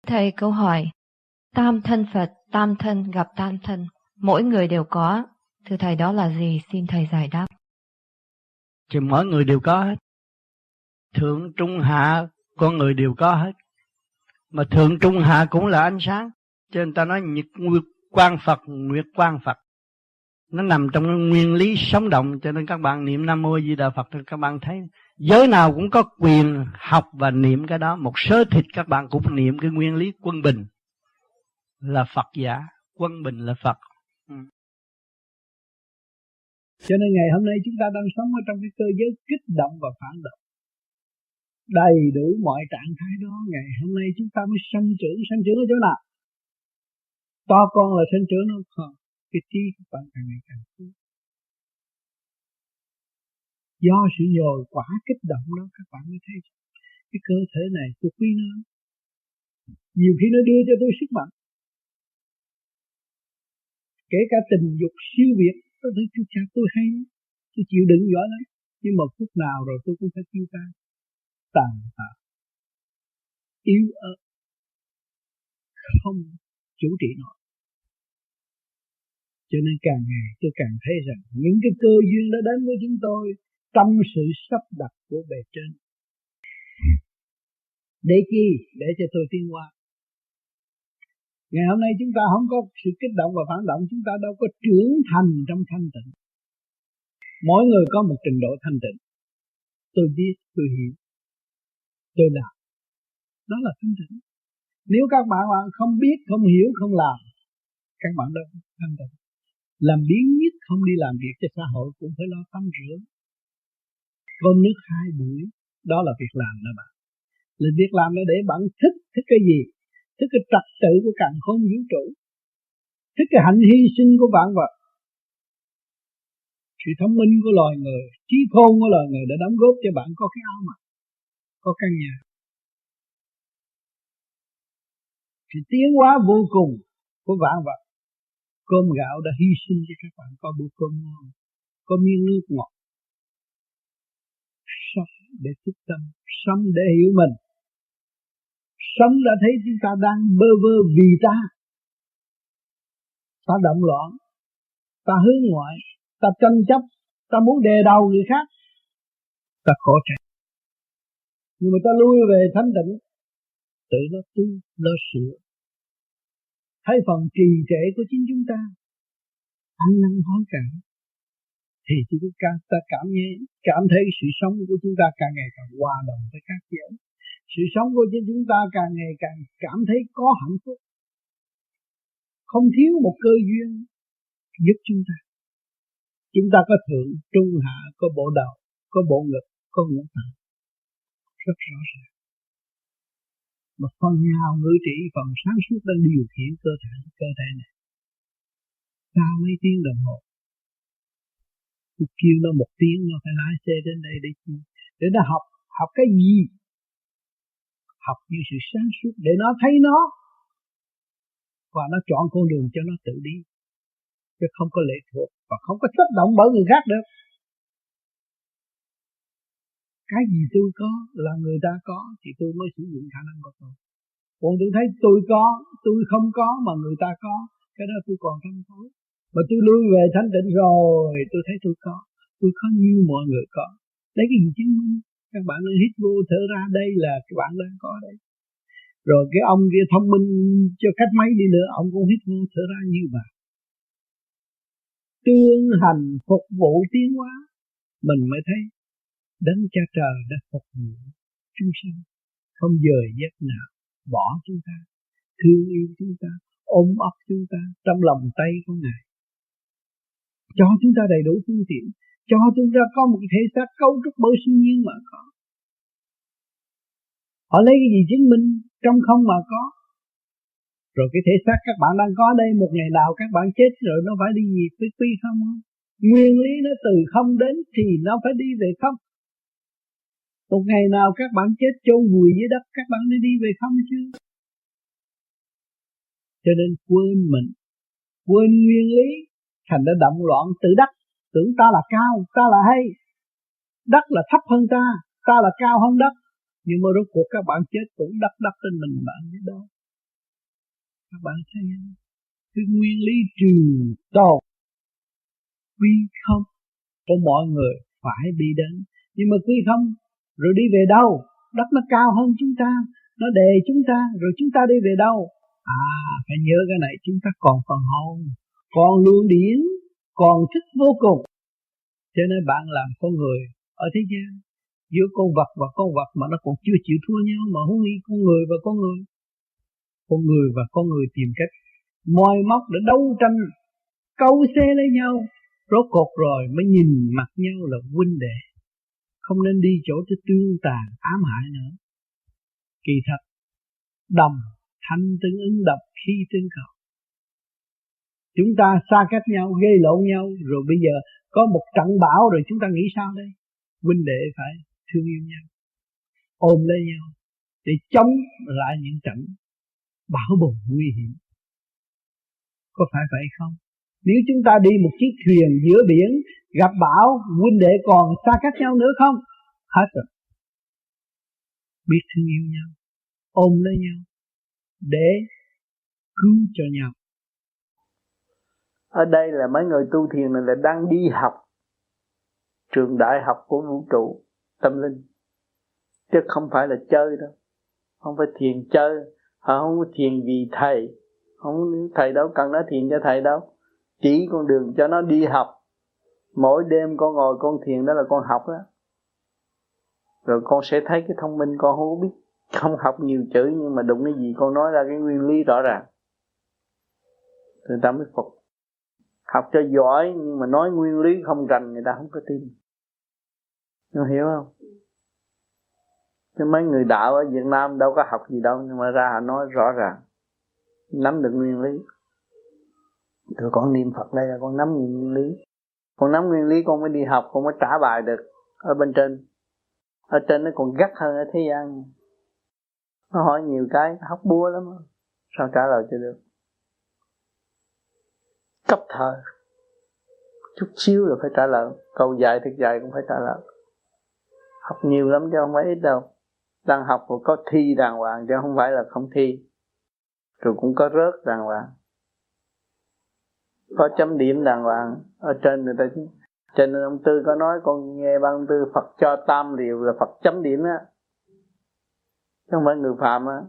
Thầy câu hỏi, tam thân Phật, tam thân gặp tam thân, mỗi người đều có, thưa Thầy đó là gì? Xin Thầy giải đáp. Thì mỗi người đều có hết. Thượng, trung, hạ, con người đều có hết. Mà thượng, trung, hạ cũng là ánh sáng. Cho nên ta nói nhật nguyệt quang Phật, nguyệt quang Phật. Nó nằm trong nguyên lý sống động cho nên các bạn niệm Nam Mô Di Đà Phật thì các bạn thấy giới nào cũng có quyền học và niệm cái đó. Một sớ thịt các bạn cũng niệm cái nguyên lý quân bình là Phật giả, quân bình là Phật. Ừ. Cho nên ngày hôm nay chúng ta đang sống ở trong cái cơ giới kích động và phản động. Đầy đủ mọi trạng thái đó ngày hôm nay chúng ta mới sanh trưởng, sanh trưởng ở chỗ nào? To con là sanh trưởng không? Cái trí các bạn càng ngày càng tốt. Do sự nhồi quả kích động đó, các bạn mới thấy cái cơ thể này tôi quý nó. Nhiều khi nó đưa cho tôi sức mạnh. Kể cả tình dục siêu việt, tôi thấy chú cha, tôi hay tôi chịu đựng giỏi lắm. Nhưng mà phút nào rồi tôi cũng phải tiêu tan. Tàn tạ yếu ớt. Không chủ trị nổi cho nên càng ngày tôi càng thấy rằng những cái cơ duyên đã đến với chúng tôi trong sự sắp đặt của bề trên. Để chi? Để cho tôi tiến qua ngày hôm nay chúng ta không có sự kích động và phản động, chúng ta đâu có trưởng thành trong thanh tịnh. Mỗi người có một trình độ thanh tịnh. Tôi biết, tôi hiểu. Tôi làm. Đó là thanh tịnh. Nếu các bạn không biết, không hiểu, không làm, các bạn đâu thanh tịnh làm biến nhất không đi làm việc cho xã hội cũng phải lo tắm rửa. Cơm nước hai buổi, đó là việc làm đó bạn là việc làm là để bạn thích thích cái gì? Thích cái trật tự của càng không vũ trụ. Thích cái hạnh hy sinh của vạn vật. Sự thông minh của loài người, trí khôn của loài người đã đóng góp cho bạn có cái áo mặc, có căn nhà. Sự tiến hóa vô cùng của vạn vật cơm gạo đã hy sinh cho các bạn. Có bữa cơm ngon, có miếng nước ngọt. Sống để thức tâm, sống để hiểu mình. Sống đã thấy chúng ta đang bơ vơ vì ta. Ta động loạn, ta hướng ngoại, ta tranh chấp, ta muốn đề đầu người khác. Ta khổ chạy nhưng mà ta lui về thanh tịnh tự nó tu, nó sửa thấy phần trì trệ của chính chúng ta. Ăn năn hối cải. Thì chúng ta, ta cảm nghe, cảm thấy sự sống của chúng ta càng ngày càng hòa đồng với các giới. Sự sống của chính chúng ta càng ngày càng cảm thấy có hạnh phúc. Không thiếu một cơ duyên giúp chúng ta. Chúng ta có thượng trung hạ có bộ đầu có bộ ngực có ngũ tạng. Rất rõ ràng mà phần nào ngự trị phần sáng suốt đang điều khiển cơ thể cơ thể này. Sau mấy tiếng đồng hồ. Tôi kêu nó một tiếng, nó phải lái xe đến đây để chi, để nó học học cái gì? Học như sự sáng suốt để nó thấy nó. Và nó chọn con đường cho nó tự đi. Chứ không có lệ thuộc và không có chấp động bởi người khác được cái gì tôi có là người ta có thì tôi mới sử dụng khả năng của tôi. Còn tôi thấy tôi có, tôi không có mà người ta có, cái đó tôi còn thanh thối mà tôi lui về thanh tịnh rồi, tôi thấy tôi có. Tôi có như mọi người có. Lấy cái gì chứng minh? Các bạn đang hít vô thở ra, đây là các bạn đang có đây rồi cái ông kia thông minh cho cách mấy đi nữa, ông cũng hít vô thở ra như vậy tương hành phục vụ tiến hóa, mình mới thấy đấng cha trời đã phục vụ chúng sanh. Không dời giấc nào, bỏ chúng ta, thương yêu chúng ta, ôm ấp chúng ta trong lòng tay của ngài. Cho chúng ta đầy đủ phương tiện, cho chúng ta có một thể xác cấu trúc bởi siêu nhiên mà có. Họ lấy cái gì chứng minh trong không mà có? Rồi cái thể xác các bạn đang có đây, một ngày nào các bạn chết rồi nó phải đi gì với quy không không? Nguyên lý nó từ không đến thì nó phải đi về không một ngày nào các bạn chết chôn vùi dưới đất, các bạn đi đi về không chứ? Cho nên quên mình, quên nguyên lý, thành đã động loạn tự đắc. Tưởng ta là cao, ta là hay. Đất là thấp hơn ta ta là cao hơn đất. Nhưng mà rốt cuộc các bạn chết cũng đắp đắp trên mình bạn biết đó. các bạn thấy không? Cái nguyên lý trừ tồn quy không? Của mọi người phải đi đến nhưng mà quy không? Rồi đi về đâu? Đất nó cao hơn chúng ta, nó đề chúng ta, rồi chúng ta đi về đâu? À phải nhớ cái này, chúng ta còn phần hồn, còn luồng điển, còn thích vô cùng. Cho nên bạn làm con người ở thế gian, giữa con vật và con vật mà nó còn chưa chịu thua nhau, mà huống nghĩ con người và con người. Con người và con người tìm cách moi móc để đấu tranh, câu xe lấy nhau. Rốt cột rồi mới nhìn mặt nhau là huynh đệ không nên đi chỗ cho tương tàn, ám hại nữa. Kỳ thật, đồng thanh tương ứng độc khi tương cầu chúng ta xa cách nhau gây lộn nhau, rồi bây giờ có một trận bão rồi chúng ta nghĩ sao đây? Huynh đệ phải thương yêu nhau, ôm lấy nhau để chống lại những trận bão bùng nguy hiểm. Có phải vậy không? Nếu chúng ta đi một chiếc thuyền giữa biển, gặp bão, huynh đệ còn xa cách nhau nữa không? Hết rồi. Biết thương yêu nhau, ôm lấy nhau, để cứu cho nhau. Ở đây là mấy người tu thiền này là đang đi học trường đại học của vũ trụ, tâm linh. Chứ không phải là chơi đâu. Không phải thiền chơi họ không có thiền vì thầy. Không thầy đâu cần nói thiền cho thầy đâu chỉ con đường cho nó đi học. Mỗi đêm con ngồi con thiền đó là con học đó. Rồi con sẽ thấy cái thông minh con không biết, không học nhiều chữ nhưng mà đụng cái gì con nói ra cái nguyên lý rõ ràng. Người ta mới phục. Học cho giỏi nhưng mà nói nguyên lý không rành người ta không có tin. Nó hiểu không? Chứ mấy người đạo ở Việt Nam đâu có học gì đâu nhưng mà ra họ nói rõ ràng, nắm được nguyên lý rồi con niệm Phật đây là con nắm nguyên lý. Con nắm nguyên lý, con mới đi học, con mới trả bài được ở bên trên. Ở trên nó còn gắt hơn ở thế gian. Nó hỏi nhiều cái hóc búa lắm sao trả lời cho được? Cấp thời chút xíu là phải trả lời. Câu dài thật dài cũng phải trả lời. Học nhiều lắm chứ không phải ít đâu. Đang học rồi có thi đàng hoàng chứ không phải là không thi. Rồi cũng có rớt đàng hoàng có chấm điểm đàng hoàng. Ở trên người ta cho nên ông tư có nói con nghe băng tư phật cho tam điều là phật chấm điểm á. Chứ không phải người phạm á.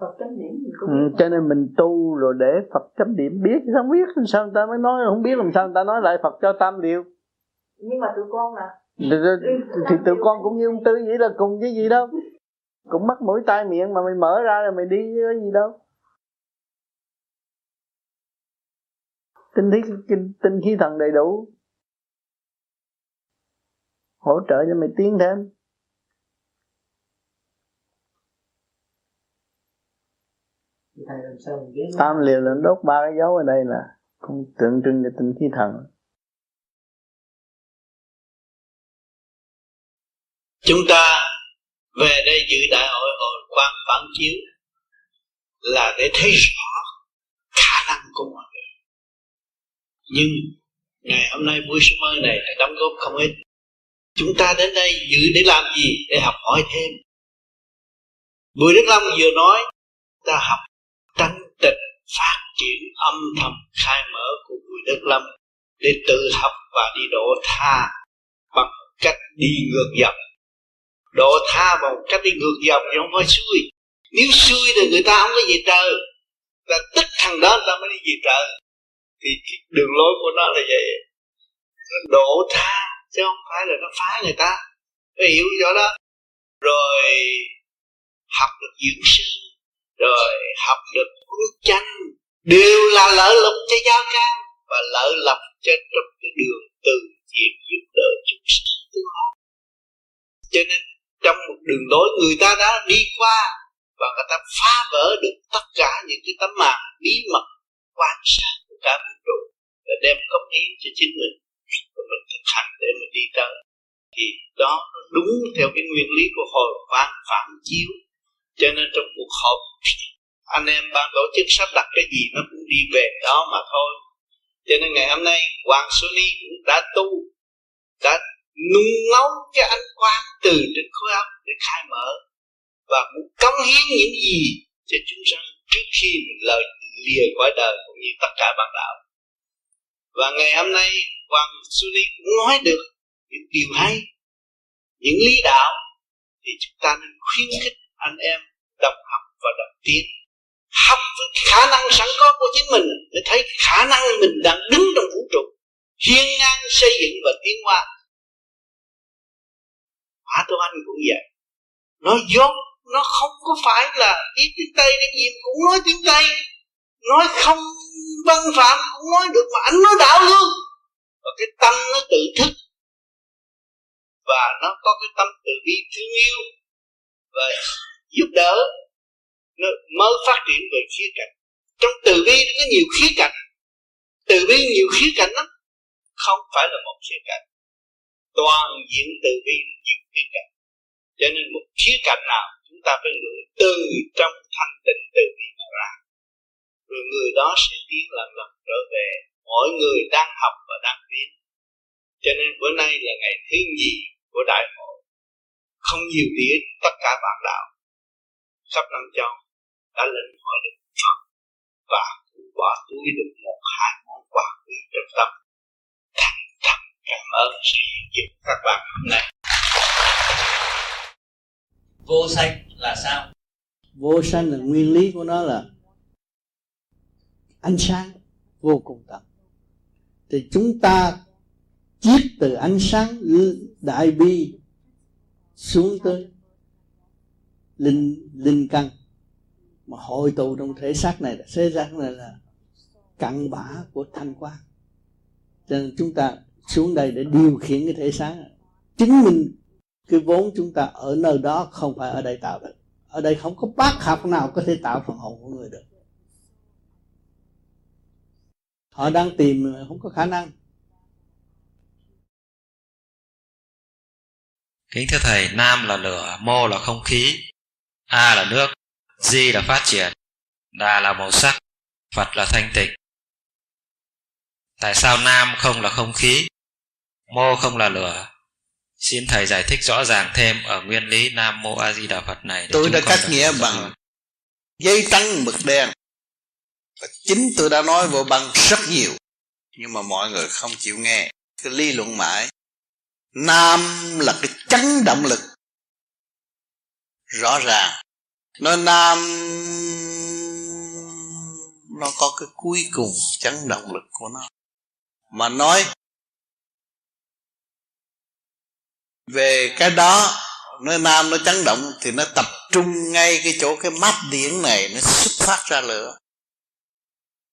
Phật chấm điểm ừ, cho nên mình tu rồi để Phật chấm điểm biết sao không biết sao người ta mới nói không biết làm sao người ta nói lại Phật cho tam điều nhưng mà tụi con là thì, thì, thì tụi con cũng như ông tư vậy là cùng cái gì đâu. Cũng mắt mũi tai miệng mà mày mở ra rồi mày đi cái gì đâu tinh khí tinh, tinh khí thần đầy đủ. Hỗ trợ cho mày tiến thêm. Tam liều là đốt ba cái dấu ở đây là cũng tượng trưng cho tinh khí thần. Chúng ta về đây dự đại hội hội quan phản chiếu là để thấy rõ khả năng của mọi người nhưng ngày hôm nay buổi sớm mơ này đã đóng góp không ít. Chúng ta đến đây dự để làm gì? Để học hỏi thêm. Bùi Đức Long vừa nói, ta học tánh tịch phát triển âm thầm, khai mở của Bùi Đức Lâm để tự học và đi độ tha bằng cách đi ngược dòng. Độ tha bằng cách đi ngược dòng thì không phải xuôi nếu xuôi thì người ta không có gì trời. Là tức thằng đó ta mới đi gì trời thì đường lối của nó là vậy. Nó độ tha, chứ không phải là nó phá người ta. Phải hiểu rõ đó. Rồi học được dưỡng sinh, rồi học được quyết chanh đều là lợi lộc cho giao can, và lợi lộc cho trong cái đường từ thiện giúp đỡ chúng sinh tương lai cho nên trong một đường lối người ta đã đi qua, và người ta phá vỡ được tất cả những cái tấm màn bí mật quan sát cả vũ trụ để đem công hiến cho chính mình. Và mình thực hành để mình đi tới. Thì đó đúng theo cái nguyên lý của hồi quang phản chiếu. Cho nên trong cuộc họp, anh em ban tổ chức sắp đặt cái gì nó cũng đi về đó mà thôi. Cho nên ngày hôm nay, Hoàng Xuân cũng đã tu, đã nung nấu cái ánh quang từ trên khối óc để khai mở. Và cũng cống hiến những gì cho chúng sanh trước khi mình lời lìa cõi đời cũng như tất cả bạn đạo. Và ngày hôm nay, Hoàng Suni cũng nói được những điều hay, những lý đạo, thì chúng ta nên khuyến khích anh em đồng học và đồng tiến, học với khả năng sẵn có của chính mình, để thấy khả năng mình đang đứng trong vũ trụ, hiên ngang xây dựng và tiến hóa. Mã Tô Anh cũng vậy. Nó dốt, Nó không có phải là biết tiếng Tây cái gì cũng nói tiếng Tây. Nói không văn phạm cũng nói được Mà anh nói đạo luôn. Và cái tâm nó tự thức. Và nó có cái tâm từ bi thương yêu. Và giúp đỡ. Nó mới phát triển về khía cạnh. Trong từ bi nó có nhiều khía cạnh. Từ bi nhiều khía cạnh lắm. Không phải là một khía cạnh. Toàn diện từ bi nhiều khía cạnh. Cho nên một khía cạnh nào chúng ta phải lựa từ trong thanh tịnh từ bi mà ra rồi người đó sẽ tiến lần lần trở về mỗi người đang học và đang tiến. Cho nên bữa nay là ngày thứ nhì của đại hội. Không nhiều đĩa tất cả bạn đạo khắp năm châu đã lĩnh hội được Phật và cũng bỏ túi được một hai món quà quý trong tâm. Thành thật cảm ơn sự hiện diện các bạn hôm nay. Vô sanh là sao? Vô sanh là nguyên lý của nó là ánh sáng vô cùng tận thì chúng ta chiết từ ánh sáng đại bi xuống tới linh linh căn. Mà hội tụ trong thể xác này là, thế xác này là cặn bã của thanh quan cho nên chúng ta xuống đây để điều khiển cái thể xác chứng minh cái vốn chúng ta ở nơi đó không phải ở đây tạo được. Ở đây không có bác học nào có thể tạo phần hồn của người được họ đang tìm không có khả năng. Kính thưa thầy nam là lửa mô là không khí a là nước di là phát triển đà là màu sắc phật là thanh tịnh. Tại sao nam không là không khí mô không là lửa? Xin thầy giải thích rõ ràng thêm ở nguyên lý nam mô a di đà phật này tôi đã cắt nghĩa bằng giấy trắng mực đen và chính tôi đã nói vô bằng rất nhiều. Nhưng mà mọi người không chịu nghe cái lý luận mãi. Nam là cái chấn động lực. Rõ ràng. Nói nam, nó có cái cuối cùng chấn động lực của nó. Mà nói về cái đó nơi nam nó chấn động thì nó tập trung ngay cái chỗ cái mắt điển này, nó xuất phát ra lửa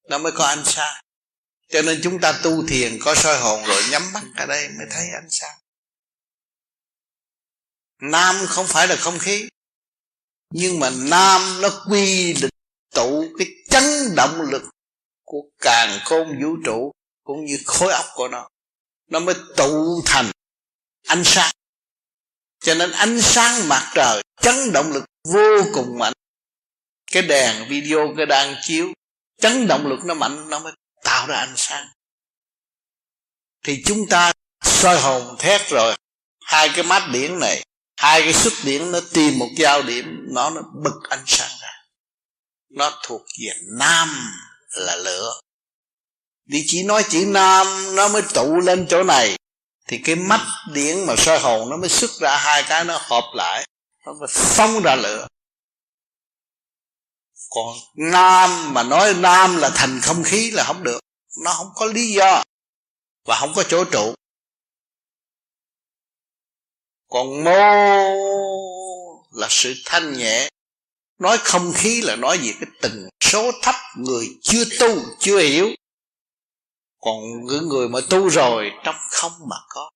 nó mới có ánh sáng. Cho nên chúng ta tu thiền có soi hồn rồi nhắm mắt ở đây mới thấy ánh sáng. Nam không phải là không khí, nhưng mà nam nó quy định tụ cái chấn động lực của càng khôn vũ trụ cũng như khối óc của nó. Nó mới tụ thành ánh sáng. Cho nên ánh sáng mặt trời chấn động lực vô cùng mạnh. Cái đèn video cái đang chiếu chấn động lực nó mạnh, nó mới tạo ra ánh sáng. Thì chúng ta soi hồn thét rồi. Hai cái mắt điển này, hai cái xuất điển nó tìm một giao điểm, nó nó bật ánh sáng ra. Nó thuộc về nam là lửa. Đi chỉ nói chữ nam, nó mới tụ lên chỗ này. Thì cái mắt điển mà soi hồn nó mới xuất ra hai cái nó hợp lại. Nó mới phóng ra lửa còn nam mà nói nam là thành không khí là không được. Nó không có lý do và không có chỗ trụ. Còn mô là sự thanh nhẹ. Nói không khí là nói về cái tần số thấp người chưa tu, chưa hiểu. Còn những người mà tu rồi trong không mà có.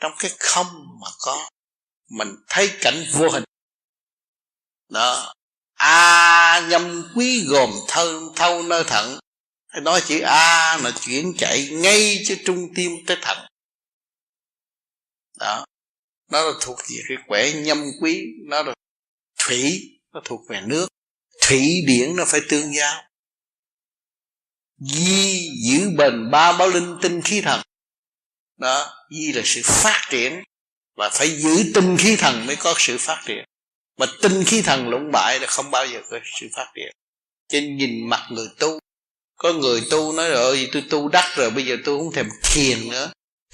Trong cái không mà có, mình thấy cảnh vô hình. Đó a nhâm quý gồm thơ, thâu nơi thận. Nói chữ a là chuyển chạy ngay cho trung tim tới thận. Đó. Nó là thuộc về cái quẻ nhâm quý. Nó là thủy. Nó thuộc về nước. Thủy điển nó phải tương giao. Di giữ bền ba báo linh tinh khí thần. Đó. Di là sự phát triển. Và phải giữ tinh khí thần mới có sự phát triển mà tinh khí thần lũng bại là không bao giờ có sự phát triển trên nhìn mặt người tu có người tu nói rồi tôi tu đắc rồi bây giờ tôi không thèm thiền nữa.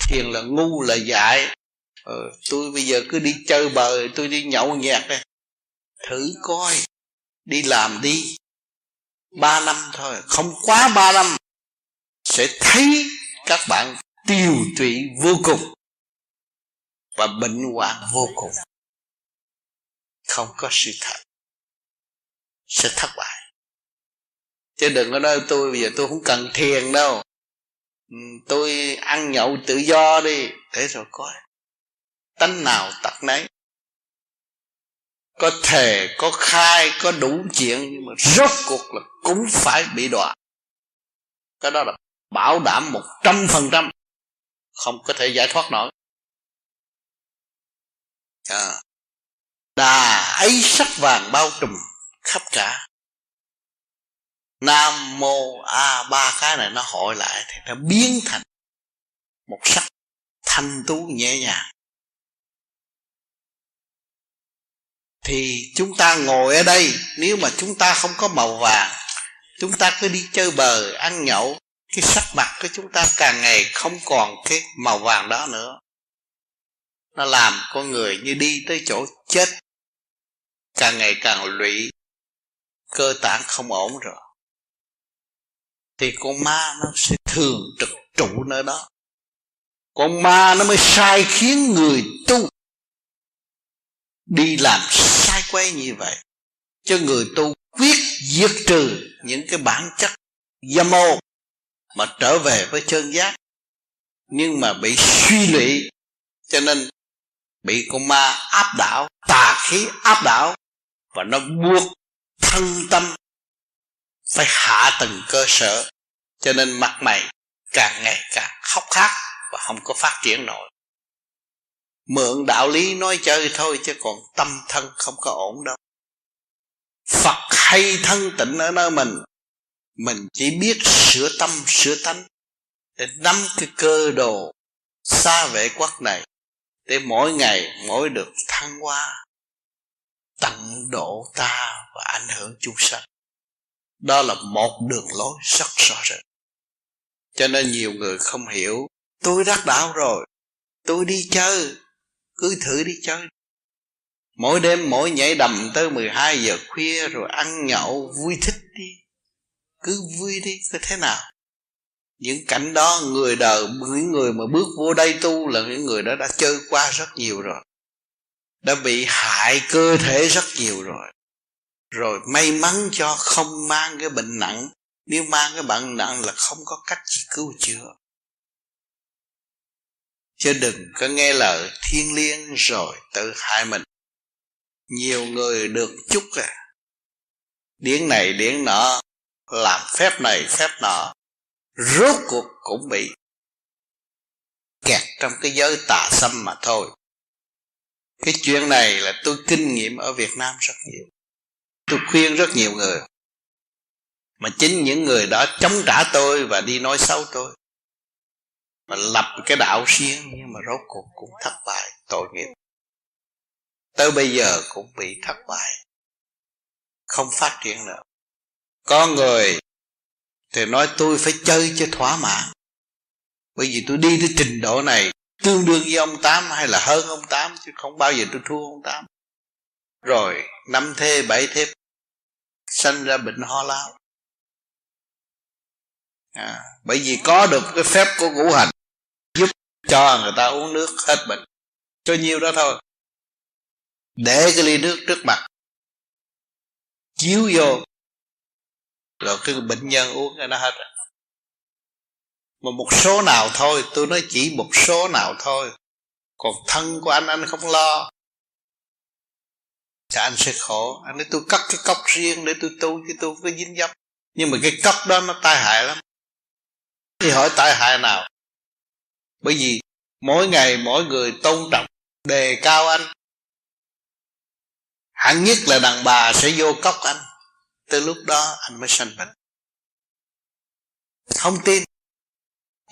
Thiền là ngu là dại. Ờ, tôi bây giờ cứ đi chơi bờ tôi đi nhậu nhẹt đây. Thử coi đi làm đi. Ba năm thôi không quá ba năm sẽ thấy các bạn tiêu tụy vô cùng và bệnh hoạn vô cùng không có sự thật. Sẽ thất bại. Chứ đừng có nói tôi bây giờ tôi không cần thiền đâu. Ừ, tôi ăn nhậu tự do đi. Thế rồi coi tánh nào tật nấy. Có thề, có khai, có đủ chuyện, nhưng mà rốt cuộc là cũng phải bị đọa. Cái đó là bảo đảm một trăm phần trăm. Không có thể giải thoát nổi. À đà ấy sắc vàng bao trùm khắp cả. Nam mô a ba cái này nó hội lại thì nó biến thành một sắc thanh tú nhẹ nhàng. Thì chúng ta ngồi ở đây, nếu mà chúng ta không có màu vàng, chúng ta cứ đi chơi bờ ăn nhậu, cái sắc mặt của chúng ta càng ngày không còn cái màu vàng đó nữa. Nó làm con người như đi tới chỗ chết càng ngày càng lụy, cơ tạng không ổn rồi, thì con ma nó sẽ thường trực trụ nơi đó. Con ma nó mới sai khiến người tu đi làm sai quay như vậy, cho người tu quyết diệt trừ những cái bản chất dâm ô mà trở về với chân giác, nhưng mà bị suy lụy, cho nên bị con ma áp đảo, tà khí áp đảo và nó buộc thân tâm phải hạ từng cơ sở. Cho nên mặt mày càng ngày càng hốc hác và không có phát triển nổi. Mượn đạo lý nói chơi thôi chứ còn tâm thân không có ổn đâu. Phật hay thân tịnh ở nơi mình mình chỉ biết sửa tâm, sửa tánh để nắm cái cơ đồ xa vệ quốc này để mỗi ngày mỗi được thăng hoa tận độ ta và ảnh hưởng chúng sanh. Đó là một đường lối rất rõ rệt cho nên nhiều người không hiểu, tôi đắc đạo rồi, tôi đi chơi, cứ thử đi chơi. Mỗi đêm, mỗi nhảy đầm tới 12 giờ khuya rồi ăn nhậu, vui thích đi. Cứ vui đi có thế nào. Những cảnh đó, người đời, những người mà bước vô đây tu là những người đó đã chơi qua rất nhiều rồi đã bị hại cơ thể rất nhiều rồi. Rồi may mắn cho không mang cái bệnh nặng. Nếu mang cái bệnh nặng là không có cách gì cứu chữa. Chứ đừng có nghe lời thiên liêng rồi tự hại mình. Nhiều người được chút à. Điển này, điển nọ, làm phép này, phép nọ, rốt cuộc cũng bị kẹt trong cái giới tà xâm mà thôi cái chuyện này là tôi kinh nghiệm ở Việt Nam rất nhiều. Tôi khuyên rất nhiều người. Mà chính những người đó chống trả tôi và đi nói xấu tôi. Mà lập cái đạo riêng nhưng mà rốt cuộc cũng thất bại, tội nghiệp. Tới bây giờ cũng bị thất bại. Không phát triển nữa. Có người thì nói tôi phải chơi cho thỏa mãn. Bởi vì tôi đi tới trình độ này tương đương với ông tám hay là hơn ông tám chứ không bao giờ tôi thua ông tám. Rồi năm thê bảy thê sanh ra bệnh ho lao. À, bởi vì có được cái phép của ngũ hành giúp cho người ta uống nước hết bệnh cho nhiêu đó thôi. Để cái ly nước trước mặt chiếu vô rồi cái bệnh nhân uống cái nó hết rồi mà một số nào thôi, tôi nói chỉ một số nào thôi. Còn thân của anh anh không lo. Thì anh sẽ khổ. Anh nói tôi cắt cái cốc riêng để tôi tu chứ tôi không có dính dấp. Nhưng mà cái cốc đó nó tai hại lắm. Thì hỏi tai hại nào? Bởi vì mỗi ngày mỗi người tôn trọng đề cao anh. Hẳn nhất là đàn bà sẽ vô cốc anh. Từ lúc đó anh mới sanh bệnh. Không tin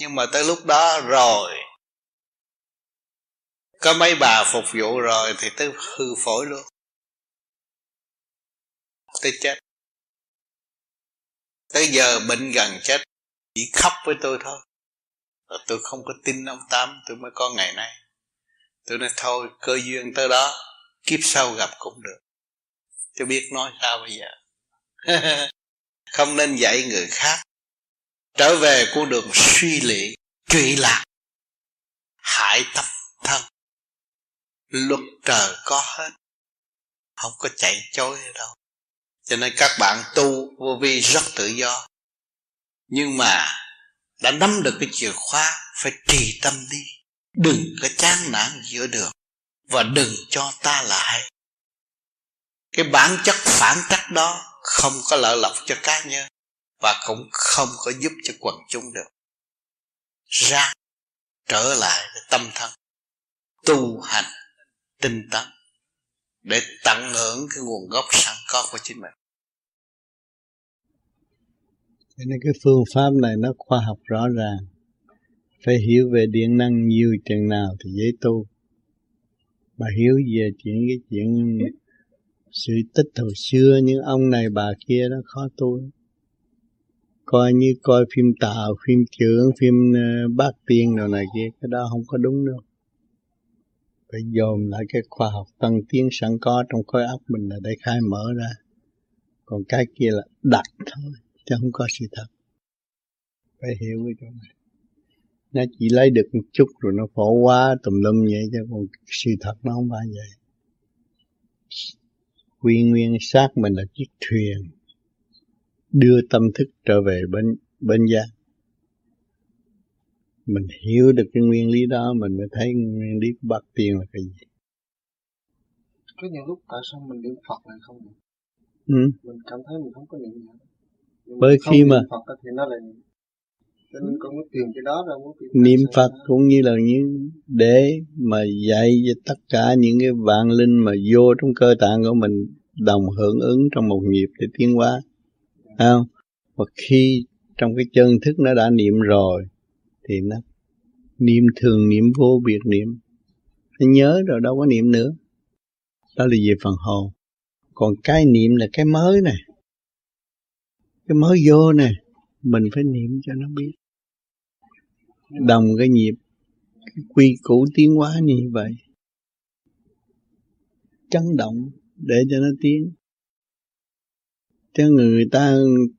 nhưng mà tới lúc đó rồi, có mấy bà phục vụ rồi thì tới hư phổi luôn. Tới chết. Tới giờ bệnh gần chết, chỉ khóc với tôi thôi. Rồi tôi không có tin ông tám, tôi mới có ngày nay. Tôi nói thôi, cơ duyên tới đó, kiếp sau gặp cũng được. Tôi biết nói sao bây giờ. Không nên dạy người khác trở về con đường suy lý trụy lạc hại tâm thân. Luật trời có hết, không có chạy chối đâu. Cho nên các bạn tu vô vi rất tự do. Nhưng mà đã nắm được cái chìa khóa, phải trì tâm đi. Đừng có chán nản giữa đường, và đừng cho ta lại cái bản chất phản trắc đó không có lợi lộc cho cá nhân và cũng không có giúp cho quần chúng được. Ra, trở lại với tâm thân, tu hành, tinh tấn, để tận hưởng cái nguồn gốc sẵn có của chính mình. Cho nên cái phương pháp này nó khoa học rõ ràng. Phải hiểu về điện năng nhiều chừng nào thì dễ tu. Mà hiểu về chuyện cái chuyện sự tích hồi xưa những ông này bà kia đó khó tu coi như coi phim tàu, phim trưởng phim ờ, bát tiên đồ này kia, cái đó không có đúng đâu. Phải dồn lại cái khoa học tân tiến sẵn có trong khối óc mình là để khai mở ra. Còn cái kia là đặt thôi, chứ không có sự thật. Phải hiểu cái chỗ này. Nó chỉ lấy được một chút rồi nó phổ quá tùm lum vậy chứ, còn sự thật nó không phải vậy. Quy nguyên xác mình là chiếc thuyền đưa tâm thức trở về bên bên gian mình hiểu được cái nguyên lý đó mình mới thấy nguyên lý của bát tiên là cái gì. Có những lúc tại sao mình niệm Phật lại không được? Ừ. mình cảm thấy mình không có niệm gì bởi khi mà Phật thì nó lại cho nên con muốn tìm cái đó rồi muốn tìm niệm Phật đó. cũng như là những để mà dạy cho tất cả những cái vạn linh mà vô trong cơ tạng của mình đồng hưởng ứng trong một nhịp để tiến hóa không? Và khi trong cái chân thức nó đã niệm rồi, thì nó niệm thường niệm vô biệt niệm. Nó nhớ rồi đâu có niệm nữa. Đó là về phần hồn. Còn cái niệm là cái mới này cái mới vô này mình phải niệm cho nó biết. Đồng cái nhịp, cái quy củ tiến hóa như vậy. Chấn động để cho nó tiến cho người ta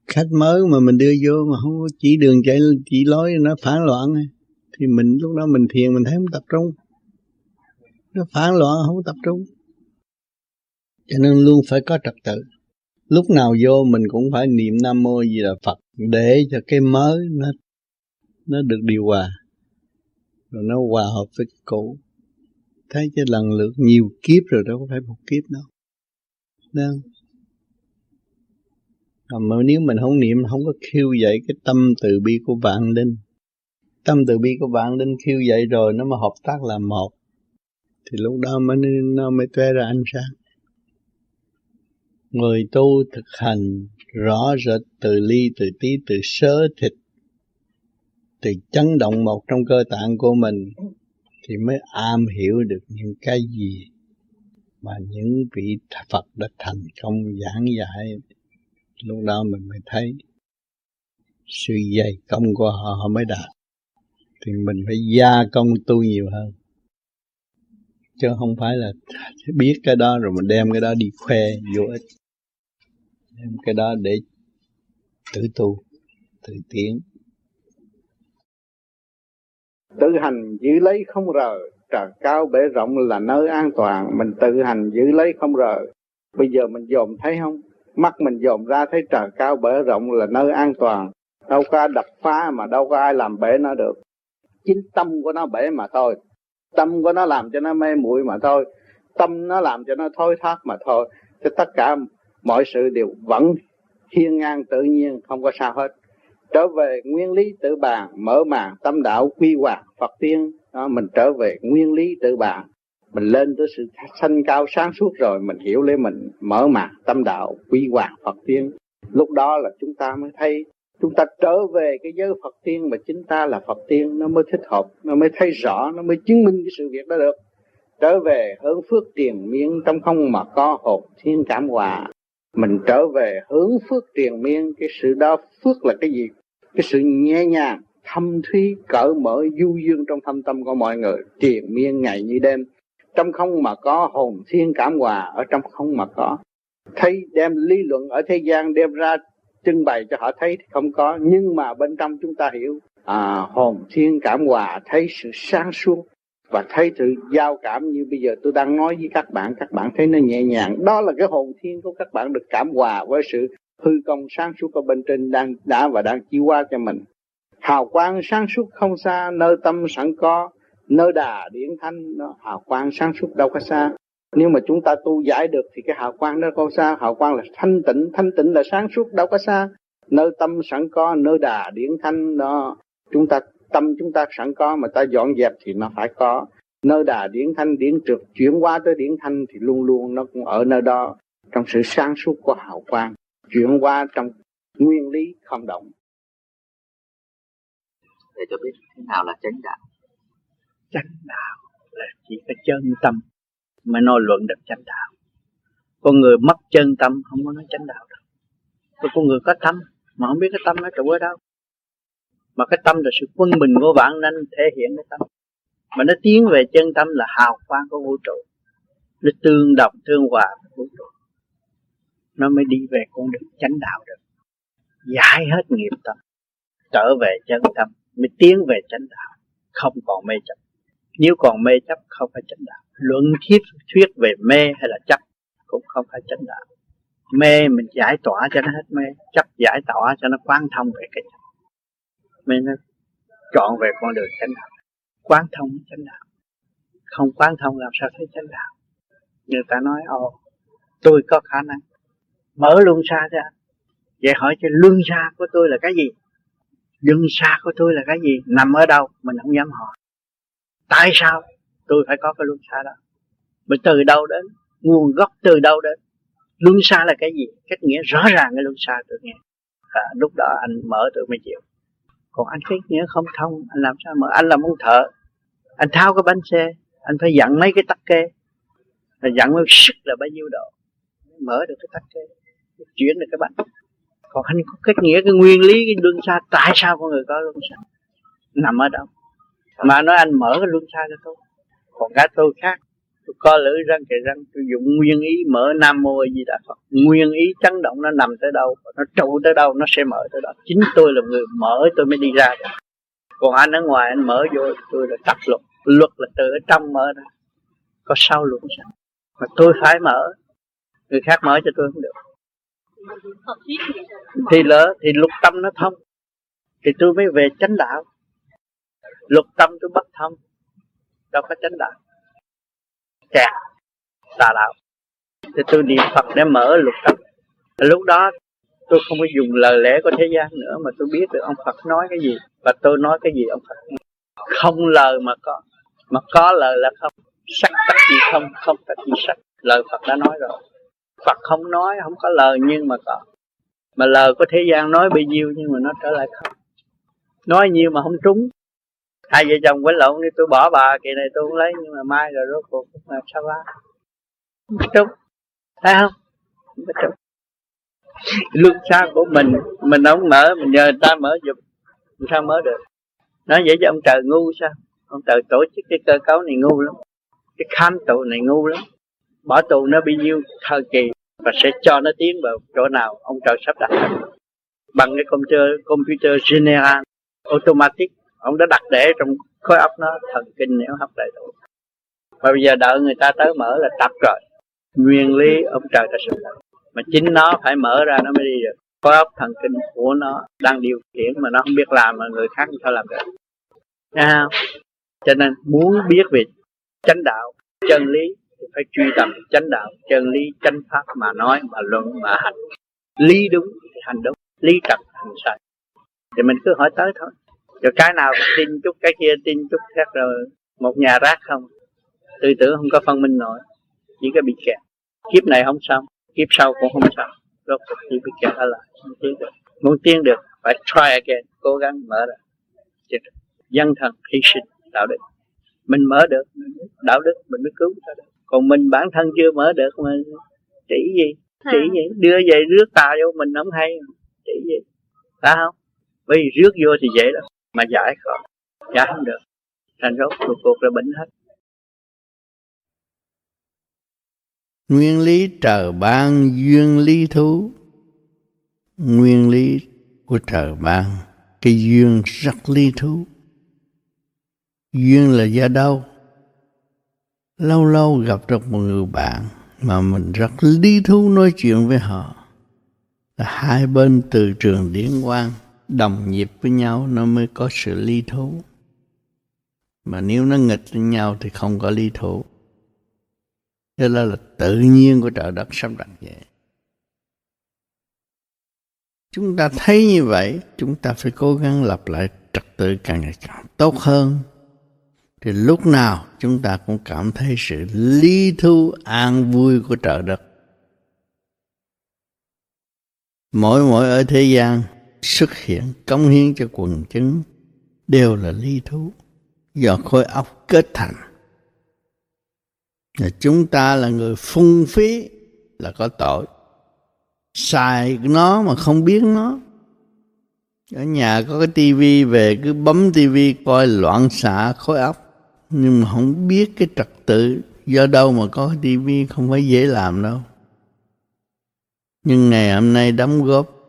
khách mới mà mình đưa vô mà không có chỉ đường chạy, chỉ lối nó phản loạn thì mình lúc đó mình thiền mình thấy không tập trung. Nó phản loạn không tập trung. Cho nên luôn phải có trật tự. Lúc nào vô mình cũng phải niệm nam mô gì là phật để cho cái mới nó nó được điều hòa, rồi nó hòa hợp với cái cũ. Thấy chứ lần lượt nhiều kiếp rồi đâu có phải một kiếp đâu. Đâu mà nếu mình không niệm, không có khiêu dậy cái tâm từ bi của vạn linh. Tâm từ bi của vạn linh khiêu dậy rồi, nó mà hợp tác làm một. Thì lúc đó mới nó mới tué ra ánh sáng. Người tu thực hành rõ rệt từ ly, từ tí, từ sớ thịt, từ chấn động một trong cơ tạng của mình, thì mới am hiểu được những cái gì mà những vị Phật đã thành công giảng dạy lúc đó mình mới thấy sự dày công của họ họ mới đạt. Thì mình phải gia công tu nhiều hơn. Chứ không phải là biết cái đó rồi mình đem cái đó đi khoe vô ích. Đem cái đó để tự tu, tự tiến. Tự hành giữ lấy không rời. Trời, cao bể rộng là nơi an toàn. Mình tự hành giữ lấy không rời. Bây giờ mình dòm thấy không? Mắt mình dòm ra thấy trời cao bể rộng là nơi an toàn. Đâu có đập phá mà đâu có ai làm bể nó được. Chính tâm của nó bể mà thôi. Tâm của nó làm cho nó mê muội mà thôi. Tâm nó làm cho nó thối thác mà thôi. Thì tất cả mọi sự đều vẫn hiên ngang tự nhiên không có sao hết. Trở về nguyên lý tự bàn mở màn tâm đạo quy hòa Phật tiên đó, mình trở về nguyên lý tự bàn mình lên tới sự sanh cao sáng suốt rồi, mình hiểu lấy mình, mở mạc tâm đạo quy hoàng Phật tiên. Lúc đó là chúng ta mới thấy, chúng ta trở về cái giới Phật tiên mà chính ta là Phật tiên, nó mới thích hợp, nó mới thấy rõ, nó mới chứng minh cái sự việc đó được. Trở về hướng phước tiền miên trong không mà có hồn thiên cảm hòa. Mình trở về hướng phước tiền miên, cái sự đó phước là cái gì? Cái sự nhẹ nhàng, thâm thúy, cởi mở, du dương trong thâm tâm của mọi người. Triền miên ngày như đêm trong không mà có hồn thiên cảm hòa ở trong không mà có. Thấy đem lý luận ở thế gian đem ra trưng bày cho họ thấy thì không có nhưng mà bên trong chúng ta hiểu à, hồn thiên cảm hòa thấy sự sáng suốt và thấy sự giao cảm như bây giờ tôi đang nói với các bạn các bạn thấy nó nhẹ nhàng. Đó là cái hồn thiên của các bạn được cảm hòa với sự hư công sáng suốt ở bên trên đang đã và đang chiếu qua cho mình. Hào quang sáng suốt không xa nơi tâm sẵn có nơi đà điển thanh nó hào quang sáng suốt đâu có xa. Nếu mà chúng ta tu giải được thì cái hào quang đó có xa. Hào quang là thanh tịnh thanh tịnh là sáng suốt đâu có xa. Nơi tâm sẵn có, nơi đà điển thanh đó chúng ta, tâm chúng ta sẵn có mà ta dọn dẹp thì nó phải có. Nơi đà điển thanh điển trực chuyển qua tới điển thanh thì luôn luôn nó cũng ở nơi đó trong sự sáng suốt của hào quang, chuyển qua trong nguyên lý không động. Để cho biết thế nào là chánh đạo? Chánh đạo là chỉ có chân tâm mới nói luận được chánh đạo. Con người mất chân tâm không có nói chánh đạo đâu Còn con người có tâm mà không biết cái tâm nó trụ ở đâu. Mà cái tâm là sự quân bình của bạn nên thể hiện cái tâm. Mà nó tiến về chân tâm là hào quang của vũ trụ. Nó tương đồng, tương hòa với vũ trụ. Nó mới đi về con đường chánh đạo được. Giải hết nghiệp tâm, trở về chân tâm, mới tiến về chánh đạo, không còn mê chấp nếu còn mê chấp, không phải chánh đạo. Luận thuyết thuyết về mê hay là chấp cũng không phải chánh đạo. Mê mình giải tỏa cho nó hết mê, chấp giải tỏa cho nó quán thông về cái chấp. Mình nó chọn về con đường chánh đạo. Quán thông chánh đạo. Không quán thông làm sao thấy chánh đạo? Người ta nói, ồ, tôi có khả năng mở luân xa ra vậy hỏi cho luân xa của tôi là cái gì? Luân xa của tôi là cái gì? Nằm ở đâu? Mình không dám hỏi tại sao? Tôi phải có cái luân xa đó. Mà từ đâu đến? Nguồn gốc từ đâu đến? Luân xa là cái gì? Cách nghĩa rõ ràng cái luân xa tôi nghe. À, lúc đó anh mở tôi mới chịu. Còn anh cái nghĩa không thông anh làm sao mở anh là ông thợ? Anh thao cái bánh xe anh phải dặn mấy cái tắc kê. Là dặn mấy sức là bao nhiêu độ? Mở được cái tắc kê chuyển được cái bánh. Còn anh có cách nghĩa cái nguyên lý cái luân xa tại sao con người có luân xa? Nằm ở đâu? Mà nói anh mở cái luân xa cho tôi còn cái tôi khác, tôi co lưỡi răng kề răng, tôi dùng nguyên ý mở nam mô di đà phật. Nguyên ý chấn động nó nằm tới đâu, nó trụ tới đâu, nó sẽ mở tới đó. Chính tôi là người mở, tôi mới đi ra được. Còn anh ở ngoài, anh mở vô, tôi là tắt luật. Luật là từ ở trong mở ra. Có sao luật sao? Mà tôi phải mở. Người khác mở cho tôi không được. Thì lỡ, thì lục tâm nó thông. Thì tôi mới về chánh đạo lục tâm tôi bất thông, đâu có chánh đạo. Kẹt, tà đạo. Thì tôi niệm phật để mở lục tâm. Lúc đó, tôi không có dùng lời lẽ của thế gian nữa mà tôi biết được ông phật nói cái gì và tôi nói cái gì ông phật. Không lời mà có mà có lời là không. Sắc tắc gì không không tắc gì sắc. Lời phật đã nói rồi. Phật không nói, không có lời nhưng mà có. Mà lời của thế gian nói bao nhiêu nhưng mà nó trở lại không. Nói nhiều mà không trúng hai vợ chồng quấn lộn đi, tôi bỏ bà, kỳ này tôi không lấy, nhưng mà mai rồi rốt cuộc cũng sao ba? Không trúng, thấy không? Không có trúng. Xa của mình mình không mở, mình nhờ người ta mở giùm sao mở được. Nói vậy cho ông trời ngu sao? Ông trời tổ chức cái cơ cấu này ngu lắm. Cái khám tù này ngu lắm. Bỏ tù nó bị nhiêu thời kỳ và sẽ cho nó tiến vào chỗ nào, ông trời sắp đặt. Bằng cái computer computer general, automatic ông đã đặt để trong khối óc nó thần kinh nếu hấp đầy đủ. Và bây giờ đợi người ta tới mở là tập rồi. Nguyên lý ông trời đã sắp đặt mà chính nó phải mở ra nó mới đi được. Khối óc thần kinh của nó đang điều khiển mà nó không biết làm mà người khác không sao làm được. Nghe không? cho nên muốn biết về chánh đạo, chân lý thì phải truy tầm chánh đạo, chân lý chánh pháp mà nói, mà luận, mà hành. Lý đúng thì hành đúng, lý trật hành sai. Thì mình cứ hỏi tới thôi rồi cái nào tin chút cái kia tin chút khác rồi một nhà rác không. Tư tưởng không có phân minh nổi chỉ có bị kẹt. Kiếp này không xong kiếp sau cũng không xong. Rốt cuộc chỉ bị kẹt ở lại không tiến được. Muốn tiến được phải try again cố gắng mở ra. Dân thần hy sinh đạo đức. Mình mở được đạo đức mình mới cứu ta được. Còn mình bản thân chưa mở được mà chỉ gì? Chỉ gì? Đưa về rước tà vô mình không hay chỉ gì? Phải không? Bởi vì rước vô thì dễ lắm mà giải khó giải không được. Thành rốt cuộc cuộc là bệnh hết. Nguyên lý trời ban, duyên lý thú. Nguyên lý của trời ban, cái duyên rất lý thú. Duyên là do đâu? Lâu lâu gặp được một người bạn mà mình rất lý thú nói chuyện với họ. Là hai bên từ trường điển quang đồng nhịp với nhau nó mới có sự ly thú. Mà nếu nó nghịch với nhau thì không có ly thú. Cho nên là tự nhiên của trời đất sắp đặt vậy chúng ta thấy như vậy, chúng ta phải cố gắng lập lại trật tự càng ngày càng tốt hơn. Thì lúc nào chúng ta cũng cảm thấy sự ly thu an vui của trời đất. Mỗi mỗi ở thế gian xuất hiện cống hiến cho quần chúng đều là ly thú do khối óc kết thành. Là chúng ta là người phung phí là có tội. Xài nó mà không biết nó. Ở nhà có cái tivi về cứ bấm tivi coi loạn xạ khối óc. Nhưng mà không biết cái trật tự do đâu mà có tivi không phải dễ làm đâu. Nhưng ngày hôm nay đóng góp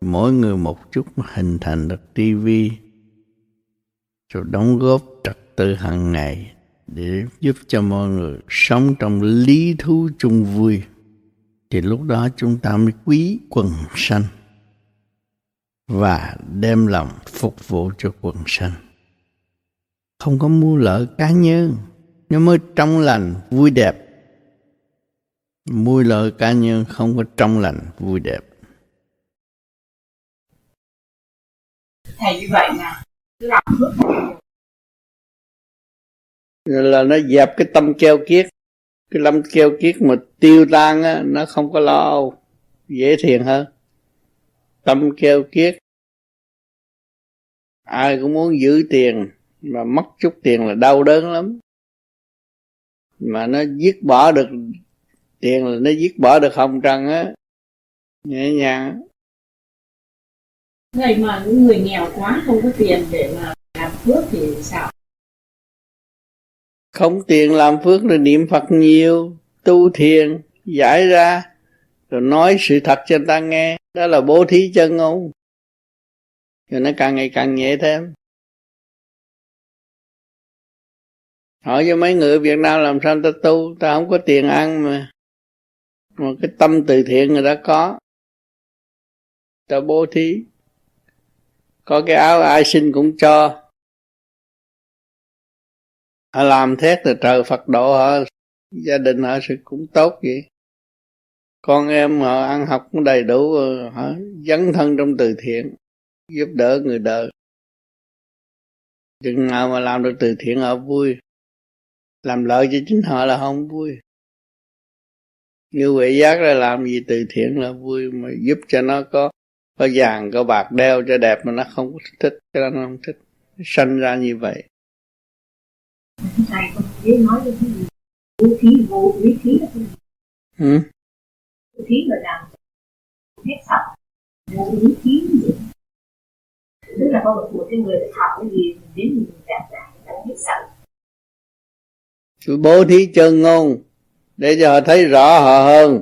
mỗi người một chút mà hình thành được tivi rồi đóng góp trật tự hàng ngày để giúp cho mọi người sống trong lý thú chung vui. Thì lúc đó chúng ta mới quý quần sanh và đem lòng phục vụ cho quần sanh. Không có mua lợi cá nhân. Nó mới trong lành, vui đẹp. Mua lợi cá nhân không có trong lành, vui đẹp. Thầy như vậy nè. Làm phước là nó dẹp cái tâm keo kiết. Cái lâm keo kiết mà tiêu tan á, nó không có lo âu. Dễ thiền hơn. Tâm keo kiết. Ai cũng muốn giữ tiền, mà mất chút tiền là đau đớn lắm. Mà nó giết bỏ được, tiền là nó giết bỏ được hồng trần á. Nhẹ nhàng. Thầy mà những người nghèo quá không có tiền để mà làm phước thì sao? Không tiền làm phước là niệm Phật nhiều, tu thiền, giải ra, rồi nói sự thật cho người ta nghe. Đó là bố thí chân ngôn. Rồi nó càng ngày càng nhẹ thêm. hỏi cho mấy người Việt Nam làm sao ta tu ta không có tiền ăn mà mà cái tâm từ thiện người ta có ta bố thí có cái áo ai xin cũng cho. Họ làm thế từ trời Phật độ họ gia đình họ sự cũng tốt vậy. Con em họ ăn học cũng đầy đủ họ dấn thân trong từ thiện, giúp đỡ người đời. Chừng nào mà làm được từ thiện họ vui. Làm lợi cho chính họ là không vui. Như vậy giác ra làm gì từ thiện là vui, mà giúp cho nó có có vàng có bạc đeo cho đẹp mà nó không có thích cho nên nó không thích. Sanh ra như vậy. Thầy con nói cái gì vũ khí vô lý khí là cái gì ừ? vũ khí là làm hết sạch vô lý khí gì tức là một, một cái người học cái gì đến mình ta hết sạch. Bố thí chân ngôn để cho họ thấy rõ họ hơn.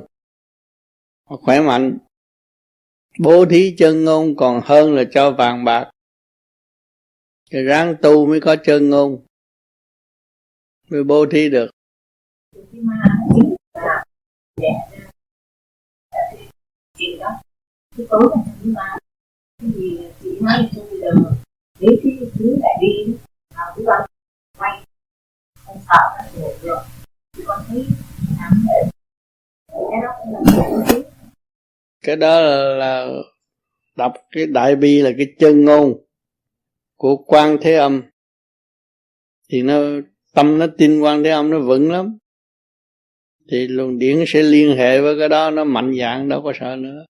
Họ khỏe mạnh bố thí chân ngôn còn hơn là cho vàng bạc. Thì ráng tu mới có chân ngôn mới bố thí được. Nếu cái thứ lại đi quay không sợ là được rồi con thấy cái đó là, cái đó là đọc cái đại bi là cái chân ngôn của quan thế âm. Thì nó, tâm nó tin quan thế âm nó vững lắm. Thì luồng điển sẽ liên hệ với cái đó, nó mạnh dạng, đâu có sợ nữa.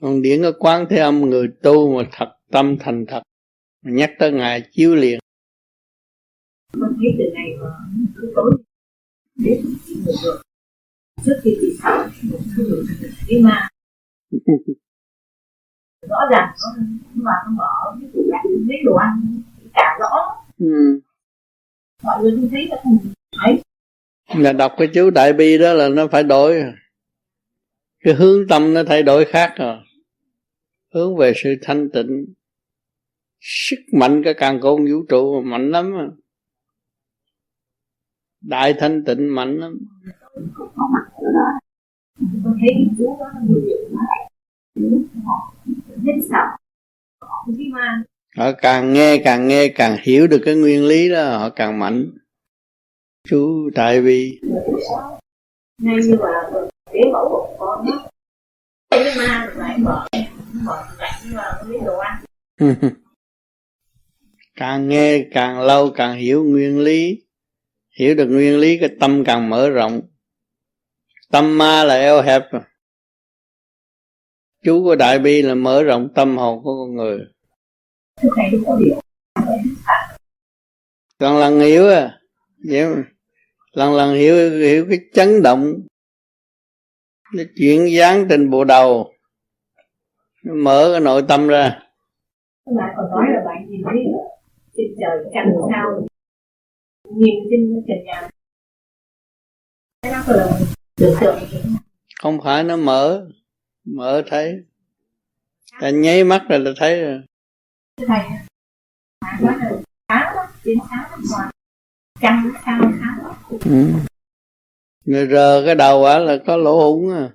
Luồng điển ở quán thế âm, người tu mà thật tâm thành thật, mà nhắc tới ngài chiếu liền. Mình thấy từ ngày mà cứ tối đến người trước khi bị sợ một cái ma rõ ràng nó mà nó mở cái tủ lạnh lấy đồ ăn cả rõ. Ừ. mọi người không thấy nó không thấy là đọc cái chú đại bi đó là nó phải đổi. Cái hướng tâm nó thay đổi khác rồi. Hướng về sự thanh tịnh. Sức mạnh cái càng côn vũ trụ mạnh lắm đại thanh tịnh mạnh lắm tôi thấy chú đó nhiều việc hết sợ họ càng nghe càng nghe càng hiểu được cái nguyên lý đó họ càng mạnh. Chú tại vì ngay như là cái mẫu của con đó. Cái ma lại mở lạnh nhưng mà không biết đồ ăn. Càng nghe càng lâu càng hiểu nguyên lý. Hiểu được nguyên lý cái tâm càng mở rộng tâm ma là eo hẹp. Chú của đại bi là mở rộng tâm hồn của con người. Lần lần hiểu à hiểu, lần lần hiểu hiểu cái chấn động nó chuyển dáng trên bộ đầu. Nó mở cái nội tâm ra. Bạn còn nói là bạn nhìn thấy trên trời cảnh sao. Nhìn trên trần nhà. Cái đó là không phải nó mở mở thấy. Ta nháy mắt là thấy rồi. Thầy là sao sáng ừ. người rờ cái đầu á là có lỗ hủng à.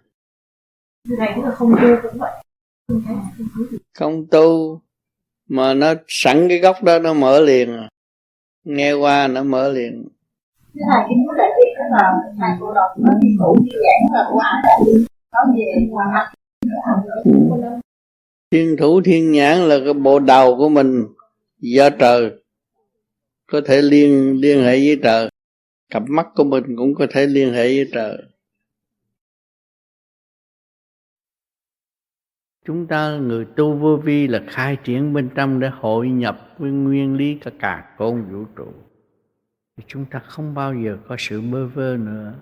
Không tu cũng vậy. Không tu mà nó sẵn cái góc đó nó mở liền à. nghe qua nó mở liền. Thế thầy cái là thầy cô đọc nó đi cụ đi giảng là của ai đại về ngoài mặt thiên thủ, thiên nhãn là cái bộ đầu của mình, do trời. Có thể liên liên hệ với trời. Cặp mắt của mình cũng có thể liên hệ với trời. Chúng ta, người tu vô vi là khai triển bên trong để hội nhập với nguyên lý cả cả con vũ trụ thì chúng ta không bao giờ có sự bơ vơ nữa.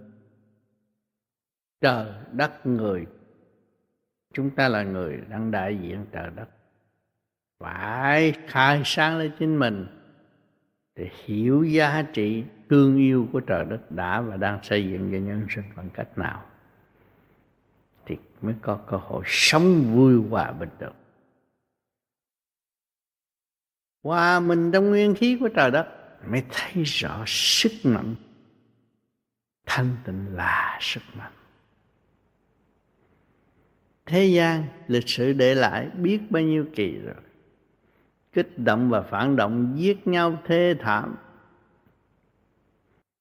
Trời, đất, người. Chúng ta là người đang đại diện trời đất. Phải khai sáng lên chính mình để hiểu giá trị thương yêu của trời đất đã và đang xây dựng cho nhân sinh bằng cách nào thì mới có cơ hội sống vui hòa bình được. Hòa mình trong nguyên khí của trời đất mới thấy rõ sức mạnh. Thanh tịnh là sức mạnh. Thế gian lịch sử để lại biết bao nhiêu kỳ rồi. Kích động và phản động giết nhau thê thảm.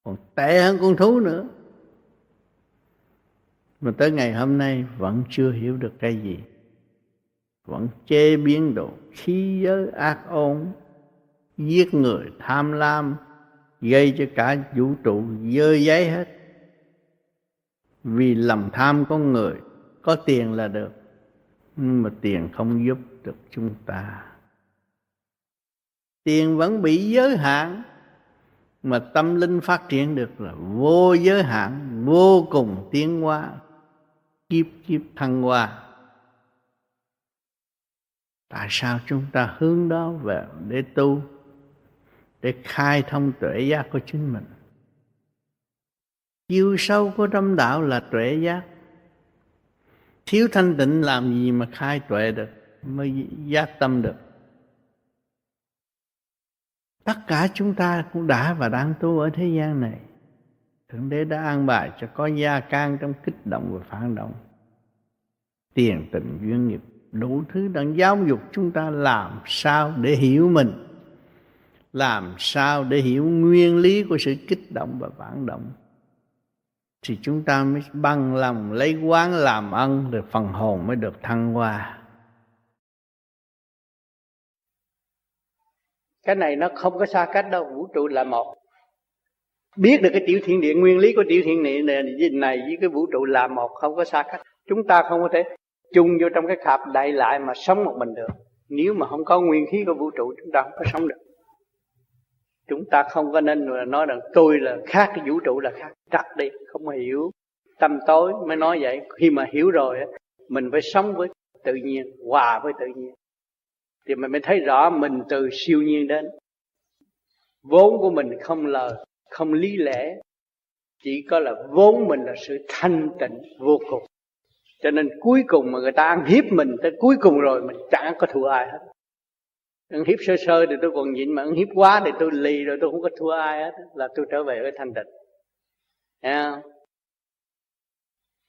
Còn tệ hơn con thú nữa. Mà tới ngày hôm nay vẫn chưa hiểu được cái gì. Vẫn chế biến độ khí giới ác ôn giết người tham lam, gây cho cả vũ trụ dơ giấy hết. Vì lòng tham con người, có tiền là được, nhưng mà tiền không giúp được chúng ta. Tiền vẫn bị giới hạn, mà tâm linh phát triển được là vô giới hạn, vô cùng tiến hóa, kiếp kiếp thăng hoa. Tại sao chúng ta hướng đó về để tu? Để khai thông tuệ giác của chính mình. Chiều sâu của tâm đạo là tuệ giác. Thiếu thanh tịnh làm gì mà khai tuệ được, mới giác tâm được? Tất cả chúng ta cũng đã và đang tu ở thế gian này. Thượng đế đã an bài cho có gia can trong kích động và phản động. Tiền, tình, duyên nghiệp, đủ thứ đang giáo dục chúng ta làm sao để hiểu mình làm sao để hiểu nguyên lý của sự kích động và phản động? Thì chúng ta mới bằng lòng lấy quán làm ân rồi phần hồn mới được thăng hoa. Cái này nó không có xa cách đâu vũ trụ là một. Biết được cái tiểu thiên địa nguyên lý của tiểu thiên địa này, này với cái vũ trụ là một không có xa cách. Chúng ta không có thể chung vô trong cái khạp đại lại mà sống một mình được. Nếu mà không có nguyên khí của vũ trụ chúng ta không có sống được chúng ta không có nên nói rằng tôi là khác cái vũ trụ là khác. Trật đi, không hiểu. Tâm tối mới nói vậy. Khi mà hiểu rồi mình phải sống với tự nhiên, hòa với tự nhiên. Thì mình mới thấy rõ mình từ siêu nhiên đến. Vốn của mình không lời không lý lẽ. Chỉ có là vốn mình là sự thanh tịnh, vô cùng. Cho nên cuối cùng mà người ta ăn hiếp mình tới cuối cùng rồi, mình chẳng có thua ai hết ăn hiếp sơ sơ thì tôi còn nhịn mà ăn hiếp quá thì tôi lì rồi tôi không có thua ai hết là tôi trở về với thanh tịnh. Yeah.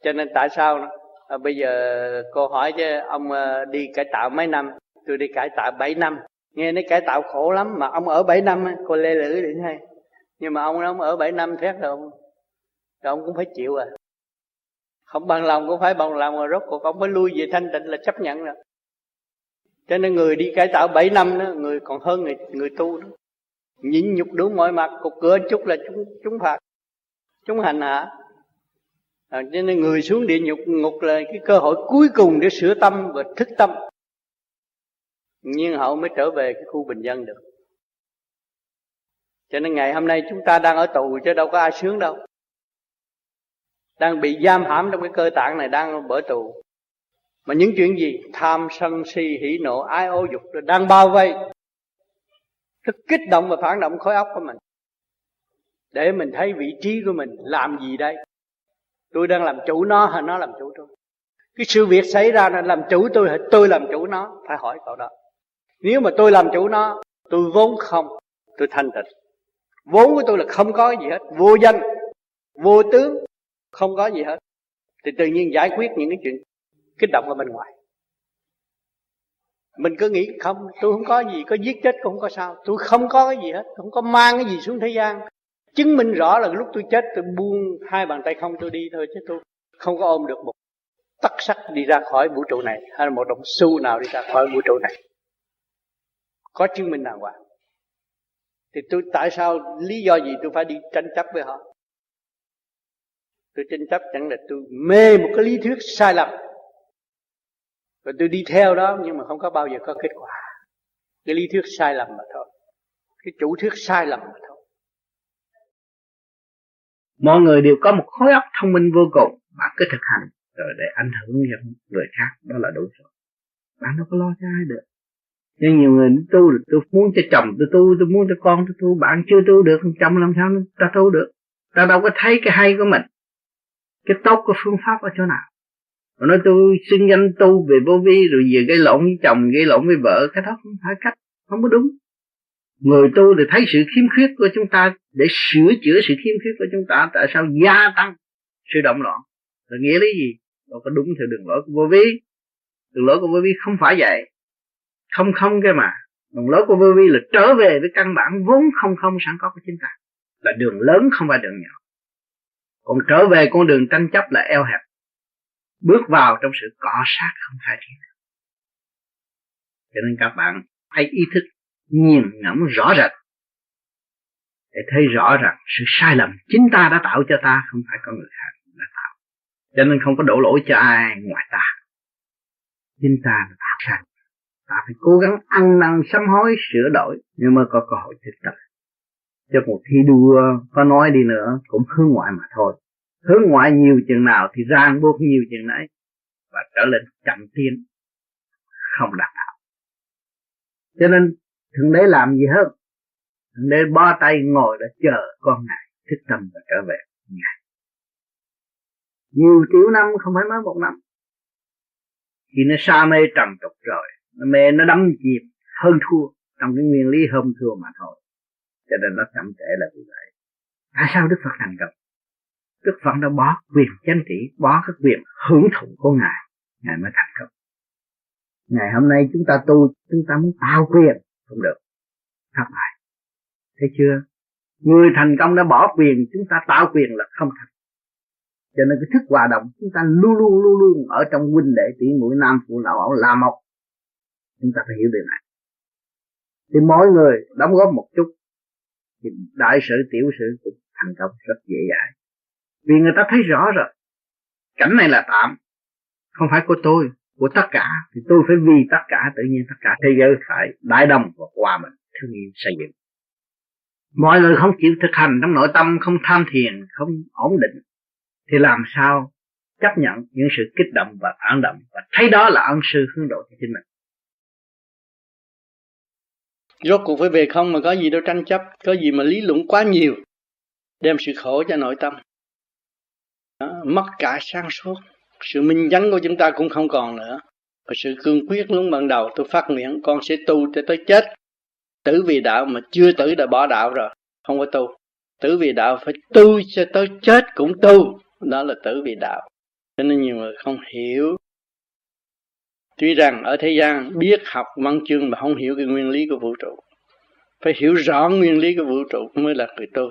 cho nên tại sao à, bây giờ cô hỏi chứ ông ờ, đi cải tạo mấy năm? Tôi đi cải tạo 7 năm. Nghe nói cải tạo khổ lắm mà ông ở 7 năm cô lê lưỡi điện hay. Nhưng mà ông ông ở 7 năm thét rồi ông, rồi ông cũng phải chịu à. Không bằng lòng cũng phải bằng lòng rồi rốt cuộc ông mới lui về thanh tịnh là chấp nhận rồi cho nên người đi cải tạo 7 năm đó người còn hơn người người tu đó. Nhịn nhục đủ mọi mặt cục cửa chút là chúng chúng phạt chúng hành hạ. À, cho nên người xuống địa nhục ngục là cái cơ hội cuối cùng để sửa tâm và thức tâm. Nhiên hậu mới trở về cái khu bình dân được. Cho nên ngày hôm nay chúng ta đang ở tù chứ đâu có ai sướng đâu. Đang bị giam hãm trong cái cơ tạng này đang bởi tù mà những chuyện gì? Tham sân si, hỉ nộ, ái ô dục đang bao vây. Rất kích động và phản động khối óc của mình. Để mình thấy vị trí của mình làm gì đây? Tôi đang làm chủ nó hay nó làm chủ tôi? Cái sự việc xảy ra là làm chủ tôi hay tôi làm chủ nó? Phải hỏi cậu đó. Nếu mà tôi làm chủ nó, tôi vốn không, tôi thanh tịnh. Vốn của tôi là không có gì hết. Vô danh, vô tướng, không có gì hết. Thì tự nhiên giải quyết những cái chuyện kích động ở bên ngoài. Mình cứ nghĩ không, tôi không có gì có giết chết, cũng không có sao. Tôi không có cái gì hết, không có mang cái gì xuống thế gian. Chứng minh rõ là lúc tôi chết, tôi buông hai bàn tay không, tôi đi thôi, chứ tôi không có ôm được một tắc sắt đi ra khỏi vũ trụ này, hay là một đồng xu nào đi ra khỏi vũ trụ này. Có chứng minh đàng hoàng. Thì tôi, tại sao, lý do gì tôi phải đi tranh chấp với họ? Tôi tranh chấp, chẳng là tôi mê một cái lý thuyết sai lầm rồi tôi đi theo đó, nhưng mà không có bao giờ có kết quả. Cái lý thuyết sai lầm mà thôi. Cái chủ thuyết sai lầm mà thôi. Mọi người đều có một khối óc thông minh vô cùng. Bạn cứ thực hành, rồi để ảnh hưởng những người khác. Đó là đủ rồi. Bạn đâu có lo cho ai được. Nhưng nhiều người tu được tôi muốn cho chồng tôi tu, tôi muốn cho con tôi tu. Bạn chưa tu được, chồng làm sao ta tu được? Ta đâu có thấy cái hay của mình. Cái tốt của phương pháp ở chỗ nào? Mà nói tôi xưng danh tu về vô vi, rồi về gây lộn với chồng, gây lộn với vợ, cái đó không phải cách, không có đúng. Người tu thì thấy sự khiếm khuyết của chúng ta, để sửa chữa sự khiếm khuyết của chúng ta, tại sao gia tăng sự động loạn? Là nghĩa lý gì? Đâu có đúng theo đường lối của vô vi. Đường lối của vô vi không phải vậy. Không không cái mà. Đường lối của vô vi là trở về với căn bản vốn không không sẵn có của chúng ta. Là đường lớn không phải đường nhỏ. Còn trở về con đường tranh chấp là eo hẹp bước vào trong sự cọ sát không khai triển cho nên các bạn hãy ý thức nhìn ngẫm rõ rệt, để thấy rõ rằng sự sai lầm chính ta đã tạo cho ta không phải có người khác đã tạo. Cho nên không có đổ lỗi cho ai ngoài ta. Chính ta là tạo sai ta phải cố gắng ăn năn, sám hối, sửa đổi nhưng mà có cơ hội thực tập. Cho một thi đua có nói đi nữa cũng hướng ngoại mà thôi hướng ngoại nhiều chừng nào thì ràng buộc nhiều chừng nấy và trở lên chậm tiến, không đạt đạo. Cho nên, thượng đế làm gì hơn? Thượng đế bo tay ngồi để chờ con ngài thức tâm và trở về ngài. Nhiều triệu năm, không phải mới một năm. Khi nó sa mê trầm tục rồi, nó mê, nó đắm chìm, hơn thua trong cái nguyên lý hơn thua mà thôi. Cho nên nó chậm trễ là vì vậy. Tại sao đức phật thành công? Đức phật đã bỏ quyền chánh trị, bỏ cái quyền hưởng thụ của ngài. Ngài mới thành công. Ngày hôm nay chúng ta tu, chúng ta muốn tạo quyền không được. Thất bại. Thấy chưa? Người thành công đã bỏ quyền, chúng ta tạo quyền là không thành. Cho nên cái thức hòa đồng, chúng ta luôn luôn luôn luôn ở trong huynh đệ, tỷ muội, nam phụ, lão, ẩu la một. Chúng ta phải hiểu điều này. Thì mỗi người đóng góp một chút, thì đại sự, tiểu sự cũng thành công rất dễ dàng vì người ta thấy rõ rồi. Cảnh này là tạm. Không phải của tôi, của tất cả. Thì tôi phải vì tất cả, tự nhiên tất cả thế giới phải đại đồng và hòa mình. Thương yêu xây dựng. Mọi người không chịu thực hành trong nội tâm, không tham thiền, không ổn định, thì làm sao chấp nhận những sự kích động và phản động và thấy đó là ân sư hướng độ cho chính mình? Rốt cuộc phải về không mà có gì đâu tranh chấp, có gì mà lý luận quá nhiều, đem sự khổ cho nội tâm đó, mất cả sáng suốt. Sự minh chánh của chúng ta cũng không còn nữa. Và sự cương quyết lúc ban đầu tôi phát nguyện con sẽ tu cho tới chết. Tử vì đạo mà chưa tử đã bỏ đạo rồi không có tu. Tử vì đạo phải tu cho tới chết cũng tu. Đó là tử vì đạo. Cho nên nhiều người không hiểu. Tuy rằng ở thế gian biết học văn chương mà không hiểu cái nguyên lý của vũ trụ phải hiểu rõ nguyên lý của vũ trụ mới là người tu.